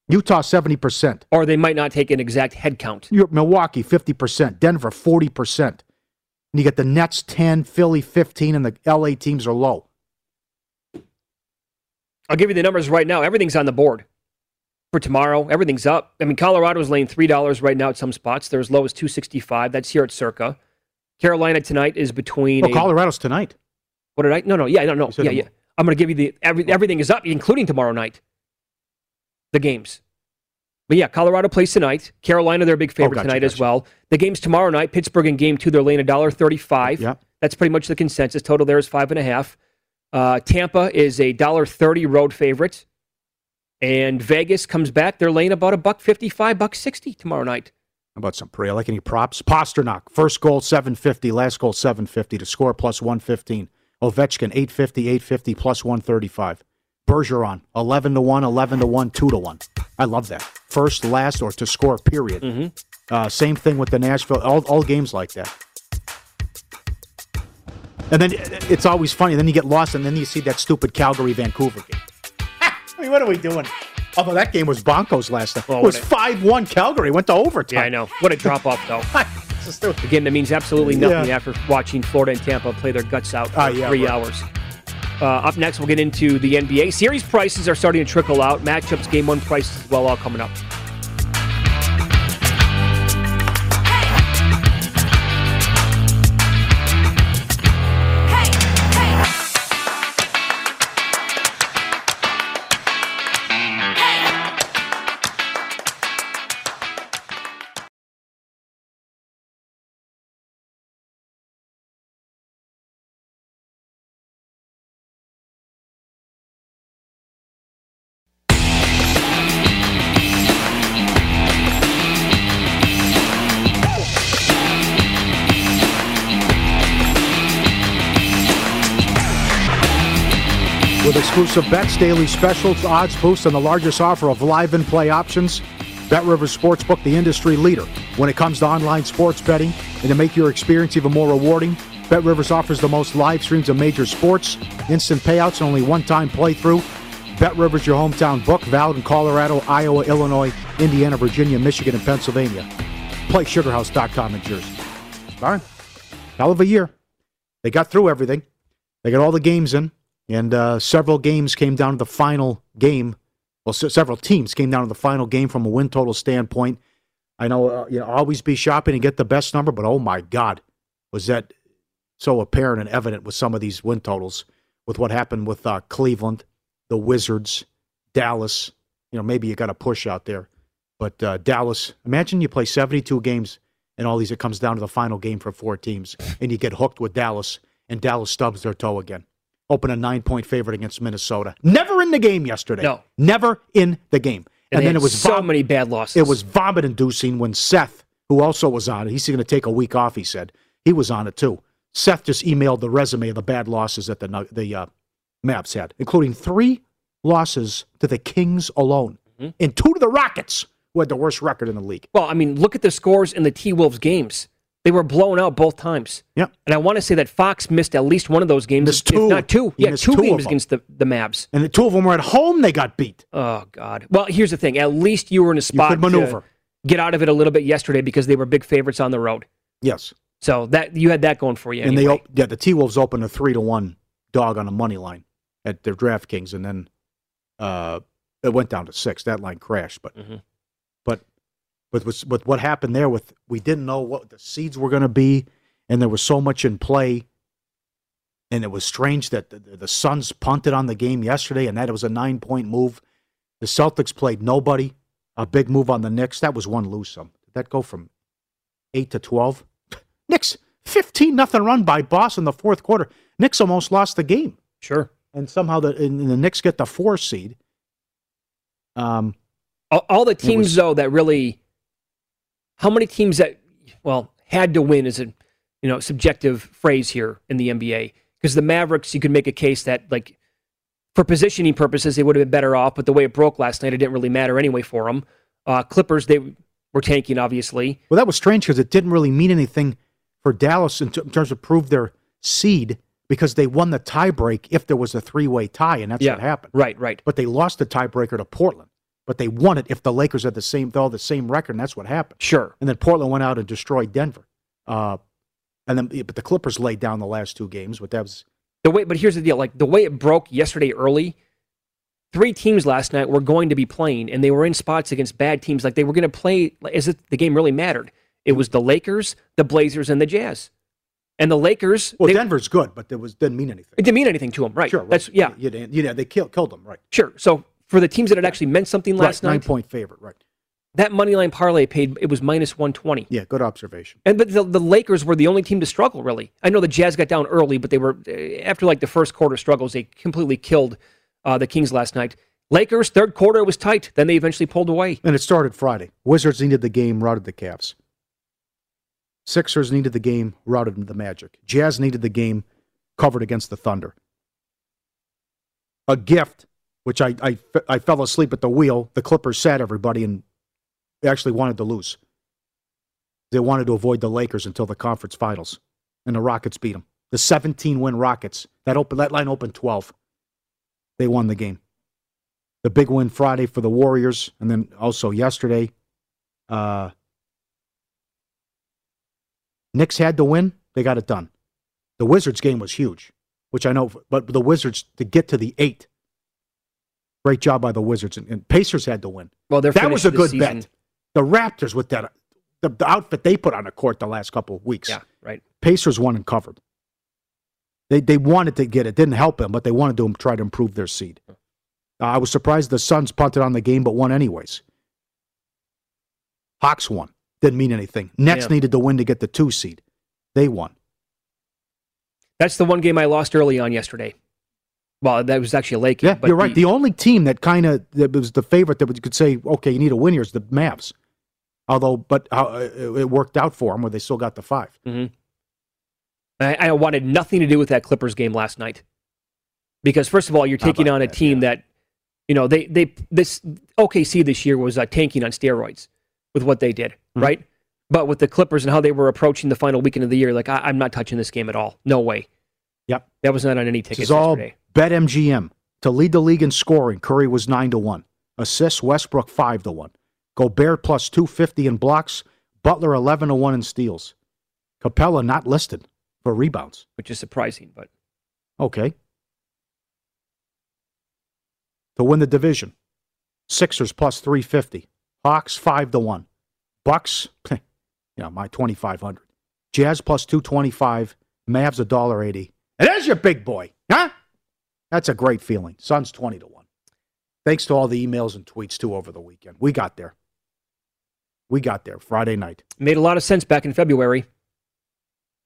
[SPEAKER 2] Utah, 70%.
[SPEAKER 1] Or they might not take an exact head count.
[SPEAKER 2] You're, Milwaukee, 50%. Denver, 40%. And you get the Nets, 10, Philly, 15, and the LA teams are low.
[SPEAKER 1] I'll give you the numbers right now. Everything's on the board for tomorrow. Everything's up. I mean, Colorado's laying three dollars right now at some spots. They're as low as two sixty five. That's here at Circa. Carolina tonight is between.
[SPEAKER 2] Oh,
[SPEAKER 1] a-
[SPEAKER 2] Colorado's tonight.
[SPEAKER 1] what did I? No, no, yeah, no, no, yeah,
[SPEAKER 2] the-
[SPEAKER 1] yeah. I'm going to give you the every, everything is up, including tomorrow night. The games. But yeah, Colorado plays tonight. Carolina, they're a big favorite
[SPEAKER 2] Oh, gotcha,
[SPEAKER 1] tonight as well. The games tomorrow night. Pittsburgh in game two, they're laying a dollar thirty-five.
[SPEAKER 2] Yeah.
[SPEAKER 1] That's pretty much the consensus. Total there is five and a half. Uh, Tampa is a dollar thirty road favorite, and Vegas comes back. They're laying about a buck fifty-five, buck sixty tomorrow night.
[SPEAKER 2] How about some pre? I like any props. Pastrnak, first goal 750, last goal 750 to score plus 115. Ovechkin 850, 850 plus 135. Bergeron 11 to 1, 11 to 1, 2 to 1. I love that. First, last, or to score, period.
[SPEAKER 1] Mm-hmm.
[SPEAKER 2] Uh, same thing with the Nashville, all, all games like that. And then it's always funny. Then you get lost, and then you see that stupid Calgary Vancouver game. Mean, what are we doing? Although that game was Broncos last night.
[SPEAKER 1] Well,
[SPEAKER 2] it was 5 1 Calgary. Went to overtime.
[SPEAKER 1] Yeah, I know. What a drop off, though.
[SPEAKER 2] It's just stupid.
[SPEAKER 1] Again, that means absolutely nothing
[SPEAKER 2] Yeah.
[SPEAKER 1] after watching Florida and Tampa play their guts out for
[SPEAKER 2] Ah, yeah,
[SPEAKER 1] three
[SPEAKER 2] right.
[SPEAKER 1] hours. Uh, up next, we'll get into the NBA. Series prices are starting to trickle out. Matchups, game one prices as well, all coming up.
[SPEAKER 2] Exclusive bets, daily specials, odds boosts, and the largest offer of live and play options, BetRivers Sportsbook, the industry leader when it comes to online sports betting. And to make your experience even more rewarding, BetRivers offers the most live streams of major sports, instant payouts, and only one time playthrough. BetRivers, your hometown book, valid in Colorado, Iowa, Illinois, Indiana, Virginia, Michigan, and Pennsylvania. Play sugarhouse.com in Jersey. All right. Hell of a year. They got through everything. They got all the games in, and uh, several games came down to the final game. Well, se- several teams came down to the final game from a win total standpoint. I know, uh, you know, always be shopping and get the best number, but oh my God, was that so apparent and evident with some of these win totals with what happened with uh, Cleveland, the Wizards, Dallas. You know, maybe you got a push out there, but uh, Dallas. Imagine you play 72 games and all these. It comes down to the final game for four teams, and you get hooked with Dallas, and Dallas stubs their toe again. Open a nine point favorite against Minnesota. Never in the game yesterday.
[SPEAKER 1] No.
[SPEAKER 2] never in the game.
[SPEAKER 1] And,
[SPEAKER 2] And, then it was
[SPEAKER 1] so
[SPEAKER 2] vom-
[SPEAKER 1] many bad losses.
[SPEAKER 2] it was vomit inducing when Seth, who also was on it, he's going to take a week off. He said he was on it too. Seth just emailed the resume of the bad losses that the the uh, Mavs had, including three losses to the Kings alone,
[SPEAKER 1] Mm-hmm.
[SPEAKER 2] and two to the Rockets, who had the worst record in the league.
[SPEAKER 1] Well, I mean, look at the scores in the T Wolves games. They were blown out both times.
[SPEAKER 2] Yeah.
[SPEAKER 1] And I want to say that Fox missed at least one of those games.
[SPEAKER 2] Missed two.
[SPEAKER 1] not two.
[SPEAKER 2] He
[SPEAKER 1] yeah, two,
[SPEAKER 2] two
[SPEAKER 1] games against the, the Mavs.
[SPEAKER 2] And the two of them were at home. They got beat.
[SPEAKER 1] Oh, God. Well, here's the thing. At least you were in a spot
[SPEAKER 2] could maneuver.
[SPEAKER 1] to get out of it a little bit yesterday because they were big favorites on the road.
[SPEAKER 2] Yes,
[SPEAKER 1] So that you had that going for you.
[SPEAKER 2] and they
[SPEAKER 1] anyway.
[SPEAKER 2] yeah the T Wolves opened a three to one dog on a money line at their DraftKings, and then uh, it went down to six. That line crashed, but
[SPEAKER 1] Mhm.
[SPEAKER 2] But with, with with what happened there, with we didn't know what the seeds were going to be, and there was so much in play. And it was strange that the, the Suns punted on the game yesterday, and that it was a nine point move. The Celtics played nobody. A big move on the Knicks. That was one lose some. Did that go from eight to twelve? Knicks fifteen nothing run by Boss in the fourth quarter. Knicks almost lost the game,
[SPEAKER 1] Sure.
[SPEAKER 2] and somehow the and the Knicks get the four seed. Um,
[SPEAKER 1] All, all the teams,
[SPEAKER 2] was-
[SPEAKER 1] though, that really. How many teams that, well, had to win is a you know subjective phrase here in the NBA because the Mavericks, you could make a case that like for positioning purposes they would have been better off, but the way it broke last night, it didn't really matter anyway for them. Uh, Clippers, they were tanking obviously.
[SPEAKER 2] well, that was strange because it didn't really mean anything for Dallas in, t- in terms of prove their seed because they won the tiebreak if there was a three way tie, and that's
[SPEAKER 1] yeah,
[SPEAKER 2] what happened.
[SPEAKER 1] Right, right.
[SPEAKER 2] But they lost the tiebreaker to Portland, but they won it if the Lakers had the same though the same record, and that's what happened.
[SPEAKER 1] Sure.
[SPEAKER 2] And then Portland went out and destroyed Denver. Uh, and then, but the Clippers laid down the last two games, but that was
[SPEAKER 1] The way, but here's the deal: like the way it broke yesterday early, three teams last night were going to be playing, and they were in spots against bad teams. Like they were going to play as if the game really mattered. It was the Lakers, the Blazers, and the Jazz. And the Lakers,
[SPEAKER 2] Well,
[SPEAKER 1] they-
[SPEAKER 2] Denver's good, but it was didn't mean anything.
[SPEAKER 1] it didn't mean anything to them, right?
[SPEAKER 2] Sure, right.
[SPEAKER 1] That's yeah,
[SPEAKER 2] You, you, yeah, they killed killed them, right?
[SPEAKER 1] sure. So for the teams that had actually meant something last
[SPEAKER 2] right, nine
[SPEAKER 1] night,
[SPEAKER 2] point favorite, right?
[SPEAKER 1] that money line parlay paid it was minus one twenty.
[SPEAKER 2] Yeah, good observation.
[SPEAKER 1] And but the, the Lakers were the only team to struggle really. I know the Jazz got down early, but they were eh, after like the first quarter struggles, they completely killed uh, the Kings last night. Lakers third quarter was tight, then they eventually pulled away.
[SPEAKER 2] And it started Friday. Wizards needed the game, routed the Cavs. Sixers needed the game, routed the Magic. Jazz needed the game, covered against the Thunder. A gift, which I, I, I fell asleep at the wheel. The Clippers sat everybody and they actually wanted to lose. They wanted to avoid the Lakers until the conference finals, and the Rockets beat them. The 17 win Rockets that open that line opened 12. They won the game. The big win Friday for the Warriors, and then also yesterday, uh, Knicks had to win. They got it done. The Wizards game was huge, which I know, but the Wizards to get to the eight. Great job by the Wizards, and, and Pacers had to win.
[SPEAKER 1] Well, they're
[SPEAKER 2] That was a good
[SPEAKER 1] season-
[SPEAKER 2] bet. The Raptors with that, the, the outfit they put on the court the last couple of weeks.
[SPEAKER 1] Yeah, right.
[SPEAKER 2] Pacers won and covered. They they wanted to get it. Didn't help them, but they wanted to try to improve their seed. Uh, I was surprised the Suns punted on the game, but won anyways. Hawks won. Didn't mean anything. Nets
[SPEAKER 1] Yeah.
[SPEAKER 2] needed to win to get the two seed. They won.
[SPEAKER 1] That's the one game I lost early on yesterday. Well, that was actually a late game.
[SPEAKER 2] Yeah,
[SPEAKER 1] but
[SPEAKER 2] you're right. The only team that kind of that was the favorite that you could say, okay, you need a win here is the Mavs. Although, but uh, it worked out for them where they still got the five.
[SPEAKER 1] I, I wanted nothing to do with that Clippers game last night because first of all, you're taking on a
[SPEAKER 2] that,
[SPEAKER 1] team
[SPEAKER 2] yeah.
[SPEAKER 1] that you know they they this OKC this year was uh, tanking on steroids with what they did,
[SPEAKER 2] Mm-hmm.
[SPEAKER 1] right? But with the Clippers and how they were approaching the final weekend of the year, like I, I'm not touching this game at all. No way.
[SPEAKER 2] Yep.
[SPEAKER 1] That was not on any
[SPEAKER 2] This
[SPEAKER 1] tickets
[SPEAKER 2] is all
[SPEAKER 1] yesterday.
[SPEAKER 2] BetMGM. To lead the league in scoring, Curry was 9 to 1. Assists, Westbrook 5 to 1. Gobert plus 250 in blocks. Butler 11 to 1 in steals. Capela not listed for rebounds.
[SPEAKER 1] which is surprising, but
[SPEAKER 2] Okay. To win the division, Sixers plus 350. Hawks 5 to 1. Bucks, you know, my 2500. Jazz plus 225. Mavs $1.80. And there's your big boy. Huh? That's a great feeling. Suns 20 to 1. Thanks to all the emails and tweets too over the weekend. We got there. We got there Friday night.
[SPEAKER 1] made a lot of sense back in February.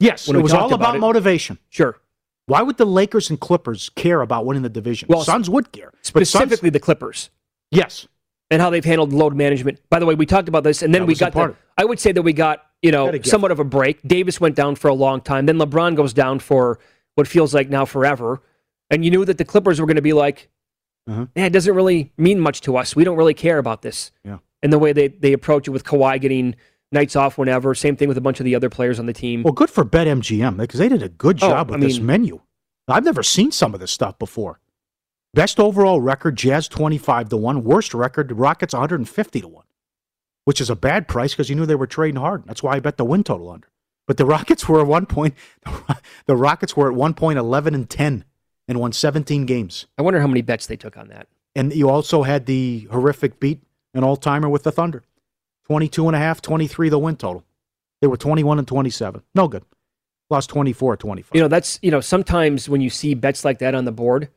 [SPEAKER 2] Yes,
[SPEAKER 1] When
[SPEAKER 2] it was all
[SPEAKER 1] about
[SPEAKER 2] about
[SPEAKER 1] it.
[SPEAKER 2] motivation.
[SPEAKER 1] Sure.
[SPEAKER 2] Why would the Lakers and Clippers care about winning the division?
[SPEAKER 1] Well,
[SPEAKER 2] Suns would care. But Suns-
[SPEAKER 1] Specifically the Clippers.
[SPEAKER 2] yes.
[SPEAKER 1] and how they've handled load management. By the way, we talked about this, and then
[SPEAKER 2] That
[SPEAKER 1] we got. The, I would say that we got you know
[SPEAKER 2] Got a gift.
[SPEAKER 1] somewhat of a break. Davis went down for a long time. Then LeBron goes down for what feels like now forever. And you knew that the Clippers were going to be like,
[SPEAKER 2] Uh-huh.
[SPEAKER 1] "Yeah, it doesn't really mean much to us. We don't really care about this."
[SPEAKER 2] Yeah.
[SPEAKER 1] And the way they they approach it with Kawhi getting nights off whenever. Same thing with a bunch of the other players on the team.
[SPEAKER 2] Well, good for BetMGM because they did a good
[SPEAKER 1] Oh,
[SPEAKER 2] job
[SPEAKER 1] I
[SPEAKER 2] with this menu. I've never seen some of this stuff before. Best overall record, Jazz 25 to 1. Worst record, Rockets 150 to 1, which is a bad price because you knew they were trading hard. That's why I bet the win total under. But the Rockets were at one point, the Rockets were at one point 11 and 10 and won 17 games.
[SPEAKER 1] I wonder how many bets they took on that.
[SPEAKER 2] And you also had the horrific beat, an all timer with the Thunder 22 and a half, 23 the win total. They were 21 and 27. No good. Lost 24 25.
[SPEAKER 1] You know, that's, you know, sometimes when you see bets like that on the board,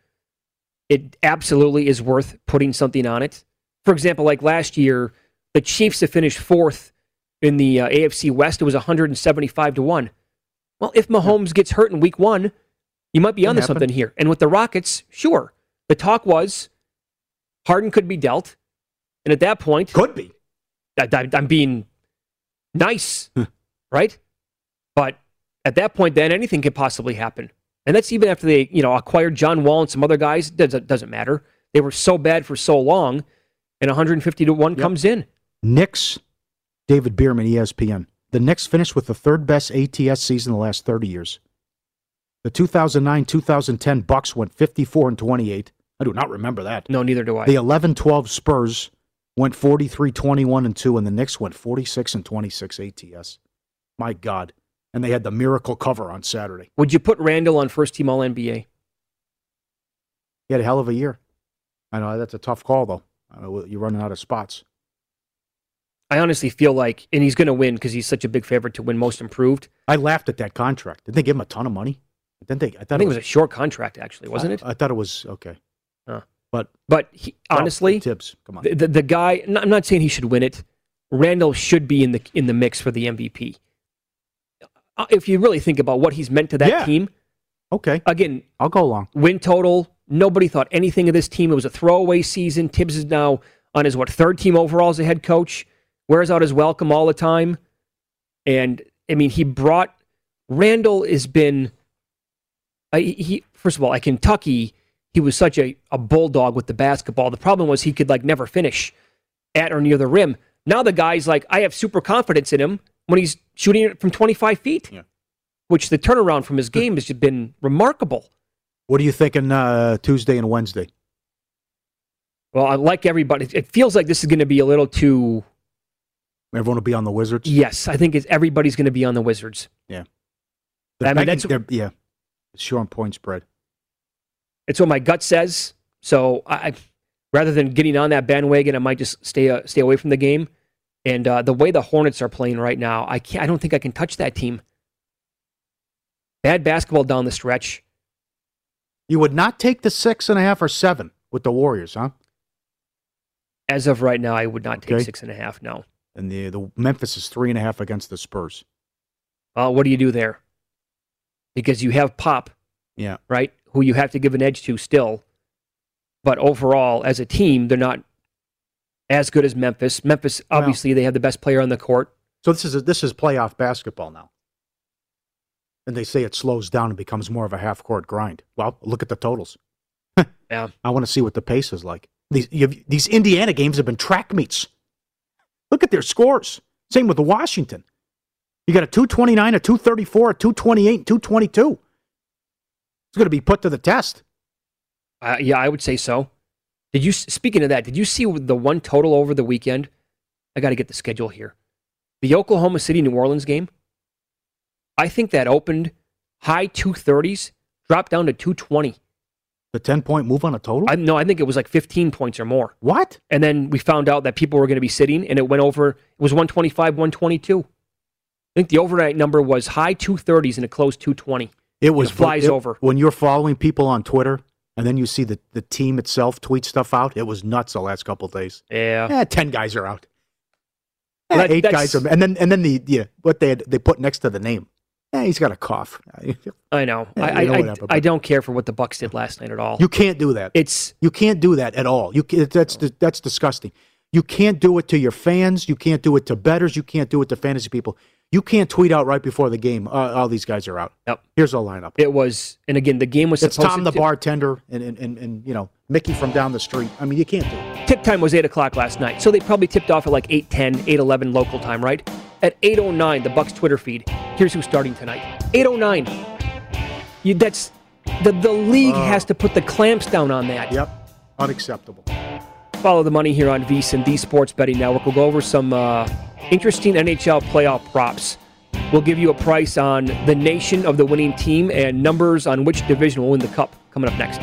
[SPEAKER 1] it absolutely is worth putting something on it. For example, like last year, the Chiefs to finish fourth in the uh, AFC West, it was 175 to 1. Well, if Mahomes gets hurt in week one, you might be onto something here. And with the Rockets, sure. The talk was Harden could be dealt. And at that point,
[SPEAKER 2] Could be.
[SPEAKER 1] I, I'm being nice, right? But at that point, then anything could possibly happen. And that's even after they, you know, acquired John Wall and some other guys. Doesn't doesn't matter. They were so bad for so long, and 150 to one
[SPEAKER 2] Yep.
[SPEAKER 1] comes in.
[SPEAKER 2] Knicks, David Bierman, ESPN. The Knicks finished with the third best ATS season in the last 30 years. The 2009 2010 Bucks went 54 and 28. I do not remember that.
[SPEAKER 1] No, neither do I.
[SPEAKER 2] The 11 12 Spurs went 43 21 and 2, and the Knicks went 46 and 26 ATS. My God. And they had the miracle cover on Saturday.
[SPEAKER 1] Would you put Randle on first team All NBA?
[SPEAKER 2] He had a hell of a year. I know that's a tough call, though. I know you're running out of spots.
[SPEAKER 1] I honestly feel like, and he's going to win because he's such a big favorite to win Most Improved.
[SPEAKER 2] I laughed at that contract. Did they give him a ton of money? Didn't they? I thought
[SPEAKER 1] I think it was a short contract, actually, wasn't it?
[SPEAKER 2] I, I thought it was okay.
[SPEAKER 1] Huh.
[SPEAKER 2] But
[SPEAKER 1] But he, honestly,
[SPEAKER 2] Thibs, come on.
[SPEAKER 1] the, the, the guy. I'm not saying he should win it. Randle should be in the in the mix for the MVP. Uh, If you really think about what he's meant to that
[SPEAKER 2] Yeah.
[SPEAKER 1] team,
[SPEAKER 2] okay,
[SPEAKER 1] again,
[SPEAKER 2] I'll go along.
[SPEAKER 1] win total. Nobody thought anything of this team. It was a throwaway season. Thibs is now on his what third team overall as a head coach. Wears out his welcome all the time, and I mean he brought Randle has been. I, he first of all at Kentucky he was such a, a bulldog with the basketball. The problem was he could like never finish at or near the rim. Now the guy's like I have super confidence in him when he's shooting it from 25 feet,
[SPEAKER 2] Yeah.
[SPEAKER 1] which the turnaround from his game has just been remarkable.
[SPEAKER 2] What are you thinking uh, Tuesday and Wednesday?
[SPEAKER 1] Well, I like everybody. It feels like this is going to be a little too.
[SPEAKER 2] Everyone will be on the Wizards.
[SPEAKER 1] Yes, I think it's, everybody's going to be on the Wizards.
[SPEAKER 2] They're
[SPEAKER 1] I mean, that's-
[SPEAKER 2] yeah, sure on point spread.
[SPEAKER 1] It's what my gut says. So I, I rather than getting on that bandwagon, I might just stay uh, stay away from the game. And uh, the way the Hornets are playing right now, I can't. I don't think I can touch that team. Bad basketball down the stretch.
[SPEAKER 2] You would not take the six and a half or seven with the Warriors, huh?
[SPEAKER 1] As of right now, I would not take six and a half. No.
[SPEAKER 2] And the the Memphis is three and a half against the Spurs.
[SPEAKER 1] Uh, what do you do there? Because you have Pop,
[SPEAKER 2] Yeah,
[SPEAKER 1] right? Who you have to give an edge to still. But overall, as a team, they're not as good as Memphis. Memphis,
[SPEAKER 2] Well-
[SPEAKER 1] obviously, they have the best player on the court.
[SPEAKER 2] so this is a, this is playoff basketball now. And they say it slows down and becomes more of a half court grind. Well, look at the totals.
[SPEAKER 1] Yeah.
[SPEAKER 2] I want to see what the pace is like. These these Indiana games have been track meets. Look at their scores. Same with the Washington. You got a 229, a 234, a 228, 222. It's going to be put to the test.
[SPEAKER 1] Uh, yeah, I would say so. Did you? Speaking of that, did you see the one total over the weekend? I got to get the schedule here. The Oklahoma City New Orleans game. I think that opened high two thirties, dropped down to two twenty.
[SPEAKER 2] The 10 point move on a total?
[SPEAKER 1] I no, I think it was like fifteen points or more.
[SPEAKER 2] what?
[SPEAKER 1] And then we found out that people were going to be sitting, and it went over. It was one twenty five, one twenty two. I think the overnight number was high two thirties, and it closed two twenty.
[SPEAKER 2] It was
[SPEAKER 1] It flies
[SPEAKER 2] it-
[SPEAKER 1] over.
[SPEAKER 2] When you're following people on Twitter and then you see the, the team itself tweet stuff out, it was nuts the last couple of days.
[SPEAKER 1] Yeah,
[SPEAKER 2] Eh, 10 guys are out.
[SPEAKER 1] Well,
[SPEAKER 2] Eh,
[SPEAKER 1] that-
[SPEAKER 2] eight guys are, and then and then the yeah, what they had, they put next to the name. Yeah, he's got a cough.
[SPEAKER 1] I know.
[SPEAKER 2] Yeah,
[SPEAKER 1] I, I, I, I don't care for what the Bucks did last night at all.
[SPEAKER 2] You can't do that.
[SPEAKER 1] it's
[SPEAKER 2] You can't do that at all. You that's that's disgusting. You can't do it to your fans. You can't do it to betters. You can't do it to fantasy people. You can't tweet out right before the game. Uh, all these guys are out.
[SPEAKER 1] Yep.
[SPEAKER 2] Here's our lineup.
[SPEAKER 1] It was, and again, the game was
[SPEAKER 2] It's Tom
[SPEAKER 1] to
[SPEAKER 2] the bartender and, and, and, and you know Mickey from down the street. I mean, you can't do it.
[SPEAKER 1] Tip time was eight o'clock last night, so they probably tipped off at like 8.10, 8.11 local time, right? At 8.09, the Bucks Twitter feed. Here's who's starting tonight. 8.09. You, that's the the league has to put the clamps down on that.
[SPEAKER 2] Yep, unacceptable.
[SPEAKER 1] Follow the money here on VSiN, the Sports Betting Network. We'll go over some uh, interesting NHL playoff props. We'll give you a price on the nation of the winning team and numbers on which division will win the cup coming up next.